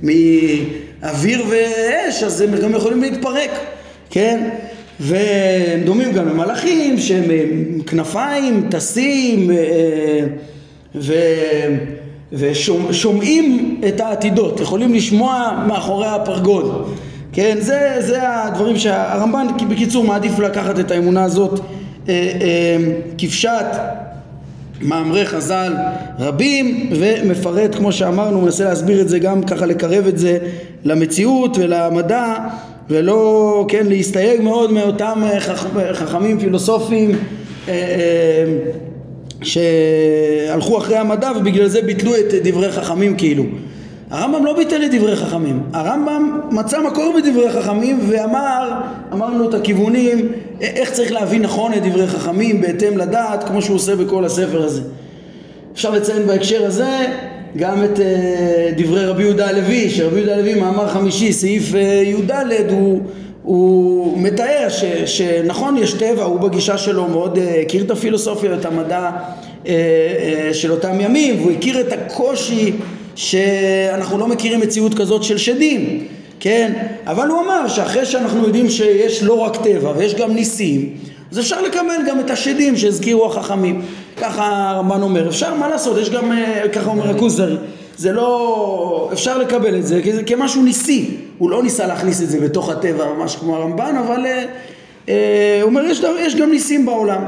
מאוויר ואש, אז הם גם יכולים להתפרק, כן? והם דומים גם למלאכים שהם כנפיים, טסים אה, ו... ושומעים את העתידות, יכולים לשמוע מאחורי הפרגוד. כן, זה, זה הדברים שהרמב"ן בקיצור מעדיף לקחת את האמונה הזאת אה, אה, כפשט מאמרי חז"ל רבים ומפרט כמו שאמרנו, מנסה להסביר את זה גם ככה לקרב את זה למציאות ולמדע ולא, כן, להסתייג מאוד מאותם חכמים פילוסופיים אה, שהלכו אחרי המדע ובגלל זה ביטלו את דברי חכמים כאילו. הרמב"ם לא ביטל את דברי חכמים, הרמב"ם מצא מקור בדברי חכמים ואמר, אמרנו את הכיוונים, איך צריך להבין נכון את דברי חכמים בהתאם לדעת כמו שהוא עושה בכל הספר הזה. אפשר לציין בהקשר הזה גם את uh, דברי רבי יהודה הלוי, שרבי יהודה הלוי מאמר חמישי סעיף uh, י"ד הוא הוא מתאר ש, שנכון יש טבע, הוא בגישה שלו מאוד אה, הכיר את הפילוסופיה ואת המדע אה, אה, של אותם ימים והוא הכיר את הקושי שאנחנו לא מכירים מציאות כזאת של שדים, כן? אבל הוא אמר שאחרי שאנחנו יודעים שיש לא רק טבע ויש גם ניסים אז אפשר לקבל גם את השדים שהזכירו החכמים. ככה הרמב"ן אומר, אפשר מה לעשות, יש גם, ככה אומר הכוזרי זה לא, אפשר לקבל את זה כמשהו ניסי, הוא לא ניסה להכניס את זה בתוך הטבע ממש כמו הרמב"ן, אבל אה, אה, הוא אומר יש, יש גם ניסים בעולם,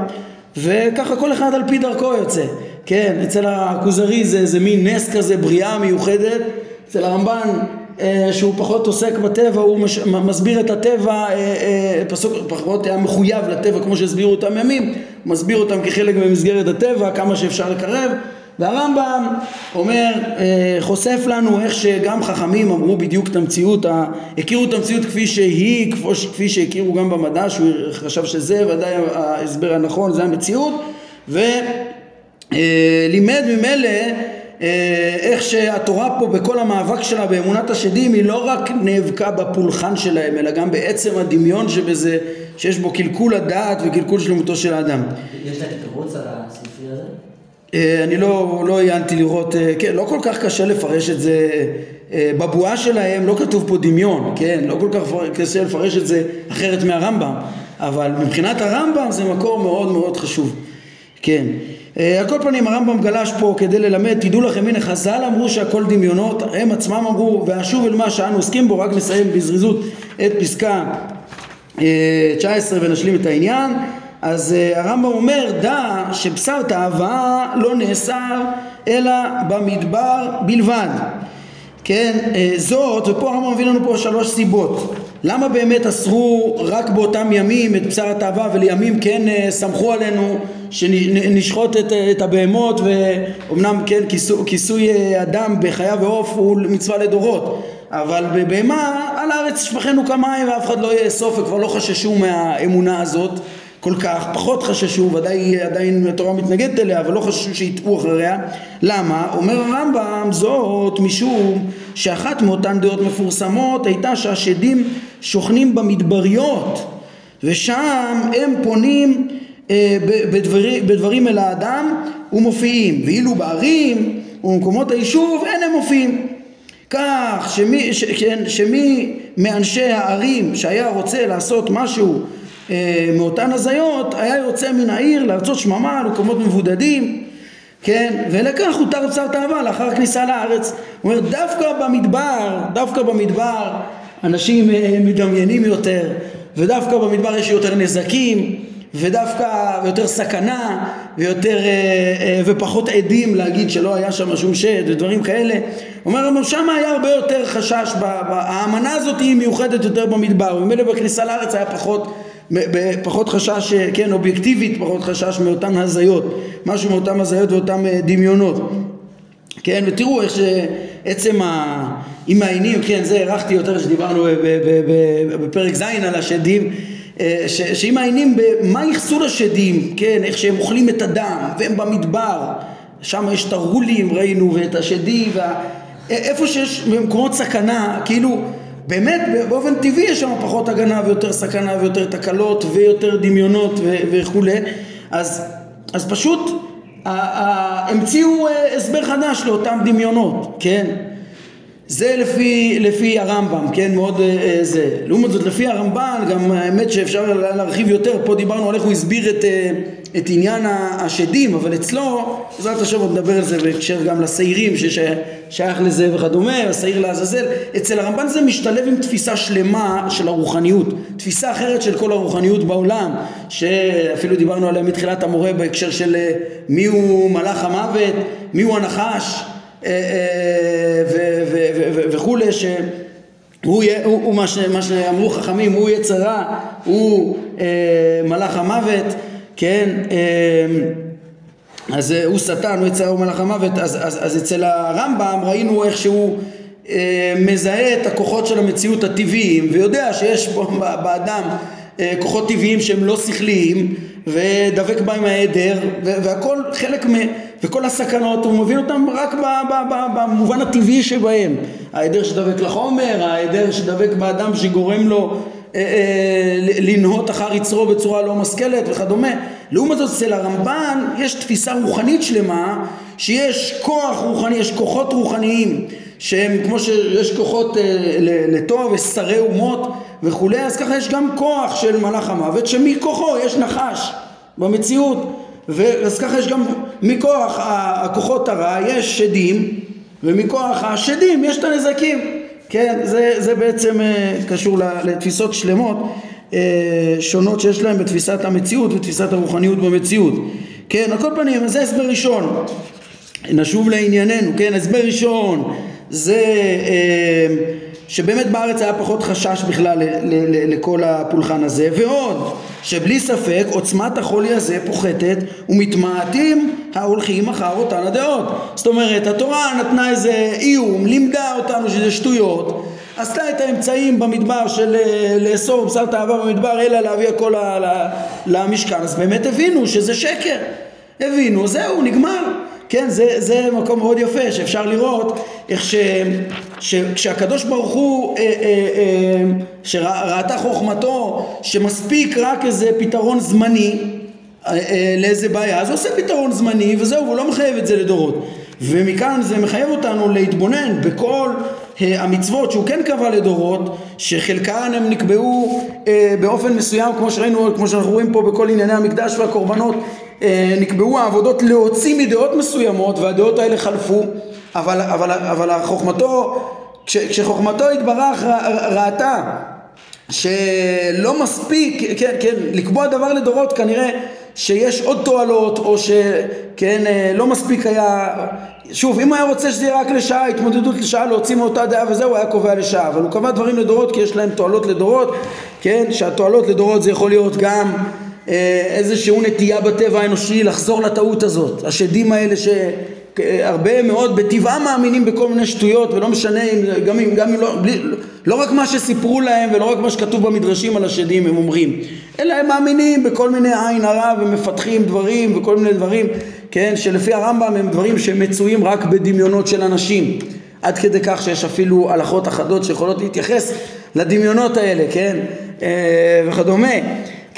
וככה כל אחד על פי דרכו יוצא, כן, אצל הכוזרי זה, זה מין נס כזה, בריאה מיוחדת, אצל הרמב"ן אה, שהוא פחות עוסק בטבע, הוא מש, מסביר את הטבע, אה, אה, פסוק, פחות היה מחויב לטבע כמו שהסבירו אותם ימים, מסביר אותם כחלק ממסגרת הטבע, כמה שאפשר לקרב. והרמב"ם אומר, אה, חושף לנו איך שגם חכמים אמרו בדיוק את המציאות, הכירו את המציאות כפי שהיא, כפי שהכירו גם במדע, שהוא חשב שזה ודאי ההסבר הנכון, זה המציאות, ולימד ממילא אה, איך שהתורה פה בכל המאבק שלה באמונת השדים היא לא רק נאבקה בפולחן שלהם אלא גם בעצם הדמיון שבזה שיש בו קלקול הדעת וקלקול שלמותו של האדם. יש לך תירוץ על הספרי הזה? אה, אני לא, לא עיינתי לראות, אה, כן, לא כל כך קשה לפרש את זה, אה, בבועה שלהם לא כתוב פה דמיון, כן, לא כל כך קשה לפרש את זה אחרת מהרמב"ם, אבל מבחינת הרמב"ם זה מקור מאוד מאוד חשוב, כן. על כל פנים הרמב"ם גלש פה כדי ללמד, תדעו לכם, הנה חז"ל אמרו שהכל דמיונות, הם עצמם אמרו, ואשוב אל מה שאנו עוסקים בו, רק נסיים בזריזות את פסקה 19 ונשלים את העניין. אז uh, הרמב"ם אומר, דע שבשר תאווה לא נאסר אלא במדבר בלבד. כן, זאת, ופה הרמב"ם מביא לנו פה שלוש סיבות. למה באמת אסרו רק באותם ימים את בשר התאווה ולימים כן uh, סמכו עלינו שנשחוט את, את הבהמות ואומנם כן כיסוי, כיסוי אדם בחיה ועוף הוא מצווה לדורות אבל בבהמה על הארץ שפכנו כמים ואף אחד לא יאסוף וכבר לא חששו מהאמונה הזאת כל כך, פחות חששו, ודאי עדיין התורה מתנגדת אליה, אבל לא חששו שיטעו אחריה. למה? אומר הרמב"ם זאת משום שאחת מאותן דעות מפורסמות הייתה שהשדים שוכנים במדבריות ושם הם פונים אה, בדברים, בדברים אל האדם ומופיעים, ואילו בערים ובמקומות היישוב אין הם מופיעים. כך שמי, ש, כן, שמי מאנשי הערים שהיה רוצה לעשות משהו מאותן הזיות היה יוצא מן העיר לארצות שממה, למקומות מבודדים, כן, ולכך הותר בשר תאווה לאחר כניסה לארץ. הוא אומר דווקא במדבר, דווקא במדבר אנשים אה, מדמיינים יותר, ודווקא במדבר יש יותר נזקים, ודווקא יותר סכנה, ויותר, אה, ופחות עדים להגיד שלא היה שם שום שד ודברים כאלה. הוא אומר, שם היה הרבה יותר חשש, האמנה הזאת היא מיוחדת יותר במדבר, וממילא בכניסה לארץ היה פחות פחות חשש, כן, אובייקטיבית, פחות חשש מאותן הזיות, משהו מאותן הזיות ואותן אה, דמיונות. כן, ותראו איך שעצם ה... עם העינים, כן, זה הערכתי יותר שדיברנו בפרק ז' על השדים, אה, שאם העינים, מה ייחסו לשדים, כן, איך שהם אוכלים את הדם, והם במדבר, שם יש את הרולים, ראינו, ואת השדים, וה... איפה שיש במקומות סכנה, כאילו באמת באופן טבעי יש שם פחות הגנה ויותר סכנה ויותר תקלות ויותר דמיונות וכולי אז, אז פשוט המציאו אה, הסבר חדש לאותם דמיונות, כן? זה לפי, לפי הרמב"ם, כן? מאוד אה, אה, זה. לעומת זאת לפי הרמב"ן גם האמת שאפשר להרחיב יותר, פה דיברנו על איך הוא הסביר את את עניין השדים, אבל אצלו, בעזרת השם עוד נדבר על זה בהקשר גם לשעירים ששייך לזה וכדומה, השעיר לעזאזל, אצל הרמב"ן זה משתלב עם תפיסה שלמה של הרוחניות, תפיסה אחרת של כל הרוחניות בעולם, שאפילו דיברנו עליה מתחילת המורה בהקשר של אה, מי הוא מלאך המוות, מי הוא הנחש אה, אה, וכולי, ש... הוא, הוא, הוא מה, ש, מה שאמרו חכמים, הוא יצרה, הוא אה, מלאך המוות, כן, אמ, אז אה, הוא שטן, הוא יצר מלאך המוות, אז, אז, אז אצל הרמב"ם ראינו איך שהוא אה, מזהה את הכוחות של המציאות הטבעיים ויודע שיש פה באדם אה, כוחות טבעיים שהם לא שכליים ודבק בהם העדר והכל חלק מ... וכל הסכנות הוא מבין אותם רק במובן הטבעי שבהם. העדר שדבק לחומר, העדר שדבק באדם שגורם לו לנהות אחר יצרו בצורה לא משכלת וכדומה. לעומת זאת אצל הרמב"ן יש תפיסה רוחנית שלמה שיש כוח רוחני, יש כוחות רוחניים שהם כמו שיש כוחות אה, לטוב ושרי אומות וכולי אז ככה יש גם כוח של מלאך המוות שמכוחו יש נחש במציאות ואז ככה יש גם מכוח הכוחות הרע יש שדים ומכוח השדים יש את הנזקים כן, זה, זה בעצם אה, קשור לתפיסות שלמות אה, שונות שיש להם בתפיסת המציאות ותפיסת הרוחניות במציאות. כן, על כל פנים, זה הסבר ראשון. נשוב לענייננו, כן, הסבר ראשון זה אה, שבאמת בארץ היה פחות חשש בכלל לכל הפולחן הזה, ועוד שבלי ספק עוצמת החולי הזה פוחתת ומתמעטים ההולכים אחר אותן הדעות. זאת אומרת, התורה נתנה איזה איום, לימדה אותנו שזה שטויות, עשתה את האמצעים במדבר של אה, לאסור בשר תאווה במדבר אלא להביא הכל למשכן, אז באמת הבינו שזה שקר. הבינו, זהו, נגמר. כן, זה, זה מקום מאוד יפה שאפשר לראות איך ש, שכשהקדוש ברוך הוא, אה, אה, אה, שראתה חוכמתו שמספיק רק איזה פתרון זמני אה, אה, לאיזה בעיה, אז הוא עושה פתרון זמני וזהו, הוא לא מחייב את זה לדורות. ומכאן זה מחייב אותנו להתבונן בכל אה, המצוות שהוא כן קבע לדורות, שחלקן הם נקבעו אה, באופן מסוים, כמו שראינו, כמו שאנחנו רואים פה בכל ענייני המקדש והקורבנות, נקבעו העבודות להוציא מדעות מסוימות והדעות האלה חלפו אבל, אבל, אבל חוכמתו, כש, כשחוכמתו התברך ראתה שלא מספיק, כן, כן, לקבוע דבר לדורות כנראה שיש עוד תועלות או שכן אה, לא מספיק היה שוב אם היה רוצה שזה יהיה רק לשעה התמודדות לשעה להוציא מאותה דעה וזהו היה קובע לשעה אבל הוא קבע דברים לדורות כי יש להם תועלות לדורות כן שהתועלות לדורות זה יכול להיות גם אה, איזושהי נטייה בטבע האנושי לחזור לטעות הזאת. השדים האלה שהרבה מאוד בטבעם מאמינים בכל מיני שטויות ולא משנה אם גם אם, גם אם לא, בלי, לא רק מה שסיפרו להם ולא רק מה שכתוב במדרשים על השדים הם אומרים. אלא הם מאמינים בכל מיני עין הרע ומפתחים דברים וכל מיני דברים כן שלפי הרמב"ם הם דברים שמצויים רק בדמיונות של אנשים. עד כדי כך שיש אפילו הלכות אחדות שיכולות להתייחס לדמיונות האלה כן? אה, וכדומה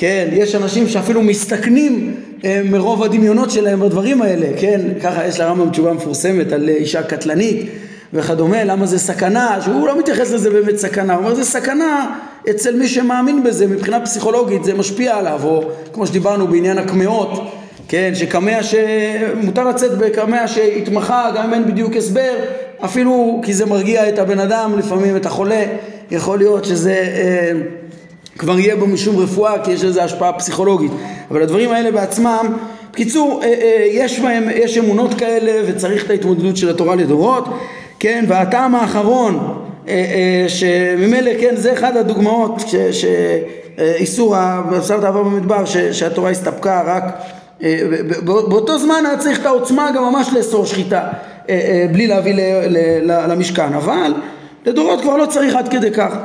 כן, יש אנשים שאפילו מסתכנים אה, מרוב הדמיונות שלהם בדברים האלה, כן, ככה יש לרמב"ם תשובה מפורסמת על אישה קטלנית וכדומה, למה זה סכנה, שהוא לא מתייחס לזה באמת סכנה, הוא אומר זה סכנה אצל מי שמאמין בזה מבחינה פסיכולוגית, זה משפיע עליו, או כמו שדיברנו בעניין הקמעות, כן, שקמע שמותר לצאת בקמע שהתמחה, גם אם אין בדיוק הסבר, אפילו כי זה מרגיע את הבן אדם, לפעמים את החולה, יכול להיות שזה... אה, כבר יהיה בו משום רפואה כי יש לזה השפעה פסיכולוגית. אבל הדברים האלה בעצמם בקיצור אה, אה, יש בהם, יש אמונות כאלה וצריך את ההתמודדות של התורה לדורות כן? והטעם האחרון שממילא כן זה אחד הדוגמאות שאיסור בשר תעבור במדבר שהתורה הסתפקה רק באותו זמן היה צריך את העוצמה גם ממש לאסור שחיטה בלי להביא למשכן. אבל לדורות כבר לא צריך עד כדי כך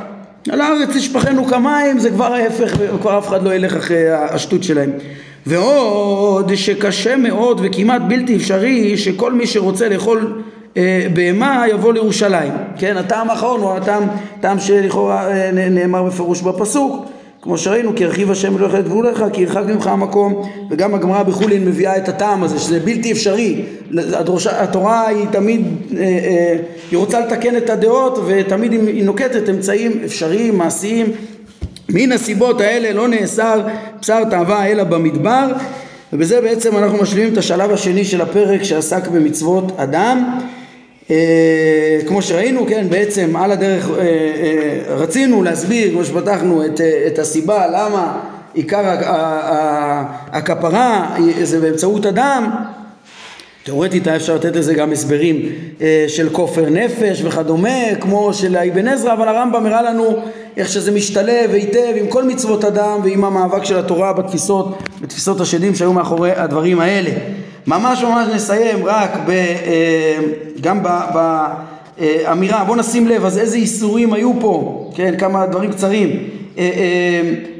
על הארץ תשפכנו כמים זה כבר ההפך וכבר אף אחד לא ילך אחרי השטות שלהם. ועוד שקשה מאוד וכמעט בלתי אפשרי שכל מי שרוצה לאכול אה, בהמה יבוא לירושלים. כן הטעם האחרון הוא הטעם טעם שלכאורה אה, נאמר בפירוש בפסוק כמו שראינו כי הרחיב השם אלוהיך את גבוליך כי ירחק ממך המקום וגם הגמרא בחולין מביאה את הטעם הזה שזה בלתי אפשרי. הדרושה, התורה היא תמיד אה, אה, היא רוצה לתקן את הדעות ותמיד היא נוקטת אמצעים אפשריים מעשיים. מן הסיבות האלה לא נאסר בשר תאווה אלא במדבר ובזה בעצם אנחנו משלימים את השלב השני של הפרק שעסק במצוות אדם כמו שראינו, כן, בעצם על הדרך אה, אה, רצינו להסביר, כמו שפתחנו, את, את הסיבה למה עיקר הכפרה זה באמצעות אדם תאורטית היה אפשר לתת לזה גם הסברים אה, של כופר נפש וכדומה, כמו של אבן עזרא, אבל הרמב"ם הראה לנו איך שזה משתלב היטב עם כל מצוות אדם ועם המאבק של התורה בתפיסות, בתפיסות השדים שהיו מאחורי הדברים האלה. ממש ממש נסיים רק ב, אה, גם באמירה, אה, בואו נשים לב, אז איזה איסורים היו פה, כן, כמה דברים קצרים.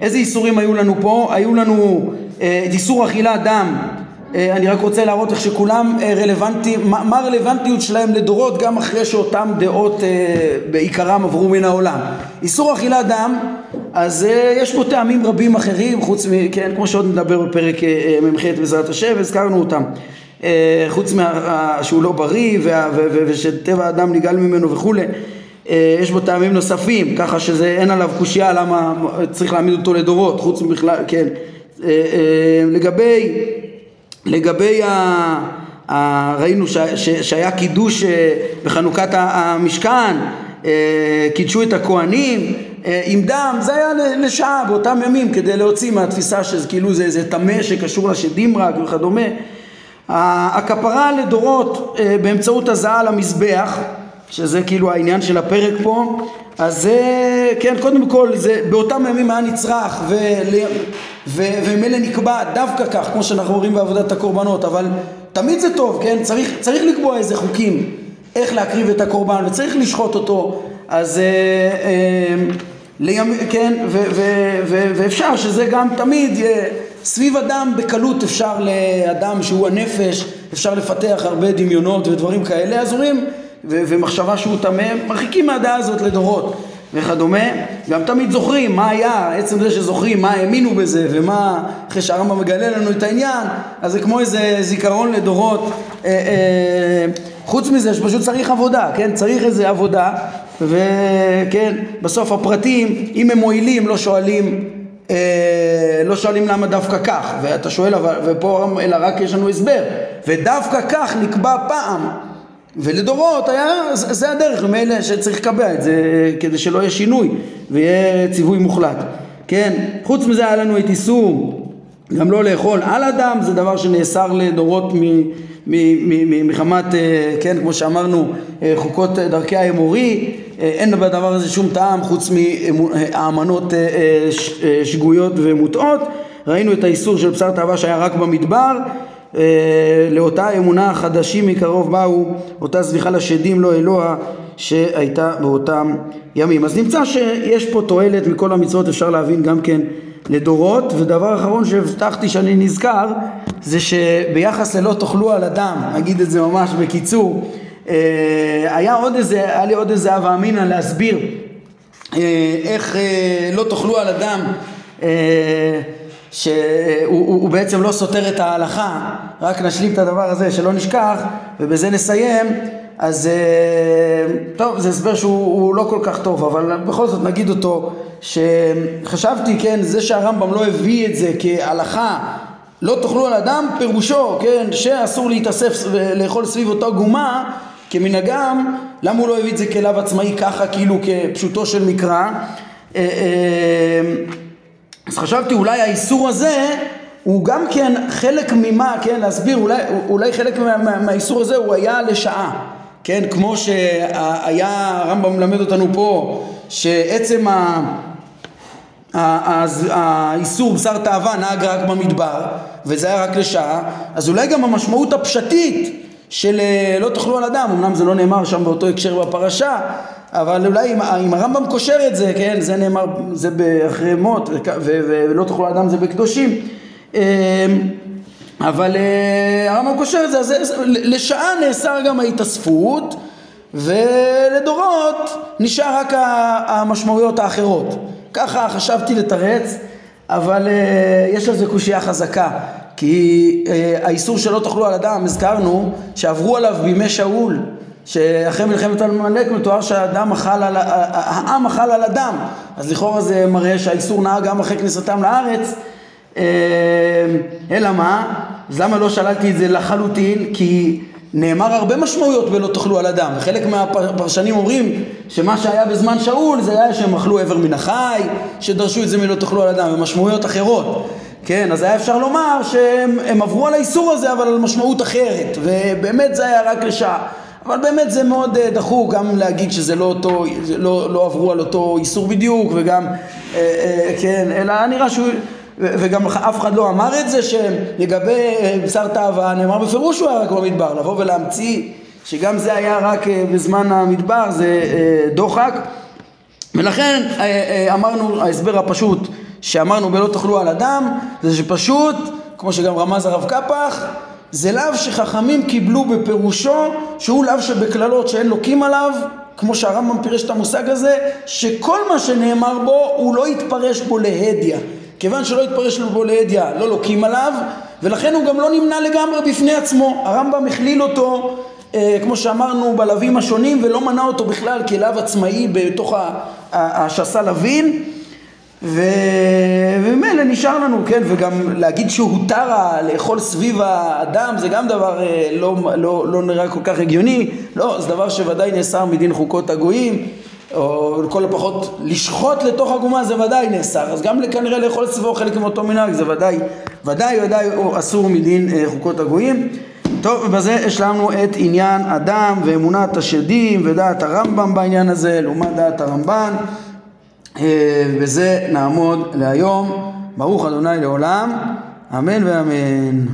איזה איסורים היו לנו פה? היו לנו איסור אכילת דם אה, אני רק רוצה להראות איך שכולם אה, רלוונטיים, מה הרלוונטיות שלהם לדורות גם אחרי שאותן דעות אה, בעיקרם עברו מן העולם. איסור אכילת דם, אז יש פה טעמים רבים אחרים, חוץ מ... כן, כמו שעוד נדבר בפרק מ"ח בעזרת השם, הזכרנו אותם. חוץ מה... שהוא לא בריא וה... ושטבע האדם נגאל ממנו וכולי. יש בו טעמים נוספים, ככה שאין עליו קושייה למה צריך להעמיד אותו לדורות, חוץ מבכלל, כן. לגבי לגבי ה... ראינו ש... ש... שהיה קידוש אה, בחנוכת המשכן, אה, קידשו את הכוהנים אה, עם דם, זה היה לשעה באותם ימים כדי להוציא מהתפיסה שזה כאילו זה איזה טמא שקשור לשדים רק וכדומה. הכפרה לדורות באמצעות הזעה למזבח, שזה כאילו העניין של הפרק פה, אז זה, כן, קודם כל, זה באותם ימים היה נצרך ומילא נקבע דווקא כך, כמו שאנחנו רואים בעבודת הקורבנות, אבל תמיד זה טוב, כן? צריך, צריך לקבוע איזה חוקים, איך להקריב את הקורבן, וצריך לשחוט אותו, אז... אה, אה, לימ... כן, ו- ו- ו- ואפשר שזה גם תמיד יהיה סביב אדם בקלות אפשר לאדם שהוא הנפש, אפשר לפתח הרבה דמיונות ודברים כאלה, אז אומרים ו- ומחשבה שהוא טמא, מרחיקים מהדעה הזאת לדורות וכדומה. גם תמיד זוכרים מה היה, עצם זה שזוכרים מה האמינו בזה ומה, אחרי שהרמב"ם מגלה לנו את העניין, אז זה כמו איזה זיכרון לדורות. אה, אה, חוץ מזה שפשוט צריך עבודה, כן? צריך איזה עבודה, וכן, בסוף הפרטים, אם הם מועילים, לא שואלים אה, לא שואלים למה דווקא כך, ואתה שואל, ופה אלא רק יש לנו הסבר, ודווקא כך נקבע פעם. ולדורות היה, זה הדרך ממילא שצריך לקבע את זה כדי שלא יהיה שינוי ויהיה ציווי מוחלט. כן, חוץ מזה היה לנו את איסור גם לא לאכול על אדם, זה דבר שנאסר לדורות מחמת, אה, כן, כמו שאמרנו, אה, חוקות דרכי האמורי, אה, אין בדבר הזה שום טעם חוץ מהאמנות שגויות ומוטעות. ראינו את האיסור של בשר תאווה שהיה רק במדבר, אה, לאותה אמונה החדשים מקרוב באו, אותה זביחה לשדים לא אלוה שהייתה באותם ימים. אז נמצא שיש פה תועלת מכל המצוות, אפשר להבין גם כן לדורות, ודבר אחרון שהבטחתי שאני נזכר, זה שביחס ללא תאכלו על אדם, נגיד את זה ממש בקיצור, אה, היה עוד איזה, היה לי עוד איזה הווה אמינא להסביר אה, איך לא תאכלו על אדם שהוא בעצם לא סותר את ההלכה, רק נשלים את הדבר הזה שלא נשכח ובזה נסיים, אז אה, טוב, זה הסבר שהוא לא כל כך טוב, אבל בכל זאת נגיד אותו, שחשבתי, כן, זה שהרמב"ם לא הביא את זה כהלכה לא תאכלו על אדם, פירושו, כן, שאסור להתאסף ולאכול סביב אותה גומה כמנהגם, למה הוא לא הביא את זה כלאו עצמאי ככה, כאילו כפשוטו של מקרא? אה, אה, אז חשבתי אולי האיסור הזה הוא גם כן חלק ממה, כן, להסביר, אולי, אולי חלק מה, מה, מהאיסור הזה הוא היה לשעה, כן, כמו שהיה, הרמב"ם מלמד אותנו פה, שעצם. האיסור בשר תאווה נהג רק במדבר וזה היה רק לשעה אז אולי גם המשמעות הפשטית של אה, לא תאכלו על אדם, אמנם זה לא נאמר שם באותו הקשר בפרשה אבל אולי אם, אם הרמב"ם קושר את זה, כן, זה נאמר, זה אחרי מות ולא תאכלו על אדם זה בקדושים אמ, אבל אה, הרמב"ם קושר את זה, אז לשעה נאסר גם ההתאספות ולדורות נשאר רק המשמעויות האחרות. ככה חשבתי לתרץ, אבל uh, יש לזה קושייה חזקה, כי uh, האיסור שלא תאכלו על אדם, הזכרנו שעברו עליו בימי שאול, שאחרי מלחמת עמלק מתואר שהאדם אכל על, העם אכל על אדם, אז לכאורה זה מראה שהאיסור נהג גם אחרי כניסתם לארץ, אלא מה? אז למה לא שללתי את זה לחלוטין? כי נאמר הרבה משמעויות בלא תאכלו על אדם, וחלק מהפרשנים אומרים שמה שהיה בזמן שאול זה היה שהם אכלו איבר מן החי, שדרשו את זה מלא תאכלו על אדם, ומשמעויות אחרות. כן, אז היה אפשר לומר שהם עברו על האיסור הזה אבל על משמעות אחרת, ובאמת זה היה רק לשעה. אבל באמת זה מאוד אה, דחוק גם להגיד שזה לא אותו, לא, לא עברו על אותו איסור בדיוק וגם, אה, אה, כן, אלא נראה שהוא וגם אף אחד לא אמר את זה שלגבי אה, בשר תאווה נאמר בפירוש שהוא היה רק במדבר, לבוא ולהמציא שגם זה היה רק אה, בזמן המדבר זה אה, דוחק. ולכן אמרנו ההסבר הפשוט שאמרנו בלא תאכלו על אדם זה שפשוט כמו שגם רמז הרב קפח זה לאו שחכמים קיבלו בפירושו שהוא לאו שבקללות שאין לוקים עליו כמו שהרמב"ם פירש את המושג הזה שכל מה שנאמר בו הוא לא יתפרש בו להדיא כיוון שלא התפרש לו בו לידיה, לא לוקים עליו, ולכן הוא גם לא נמנע לגמרי בפני עצמו. הרמב"ם הכליל אותו, אה, כמו שאמרנו, בלווים השונים, ולא מנע אותו בכלל כלאו עצמאי בתוך השסה לווין. וממילא נשאר לנו, כן, וגם להגיד שהותר לאכול סביב האדם זה גם דבר אה, לא, לא, לא נראה כל כך הגיוני, לא, זה דבר שוודאי נאסר מדין חוקות הגויים, או לכל הפחות לשחוט לתוך עגומה זה ודאי נאסר, אז גם כנראה לאכול סביבו חלק מאותו מנהג זה ודאי, ודאי ודאי אסור מדין אה, חוקות הגויים. טוב, ובזה השלמנו את עניין אדם ואמונת השדים ודעת הרמב"ם בעניין הזה, לעומת דעת הרמב"ן. אה, נעמוד להיום. ברוך אדוני לעולם, אמן ואמן.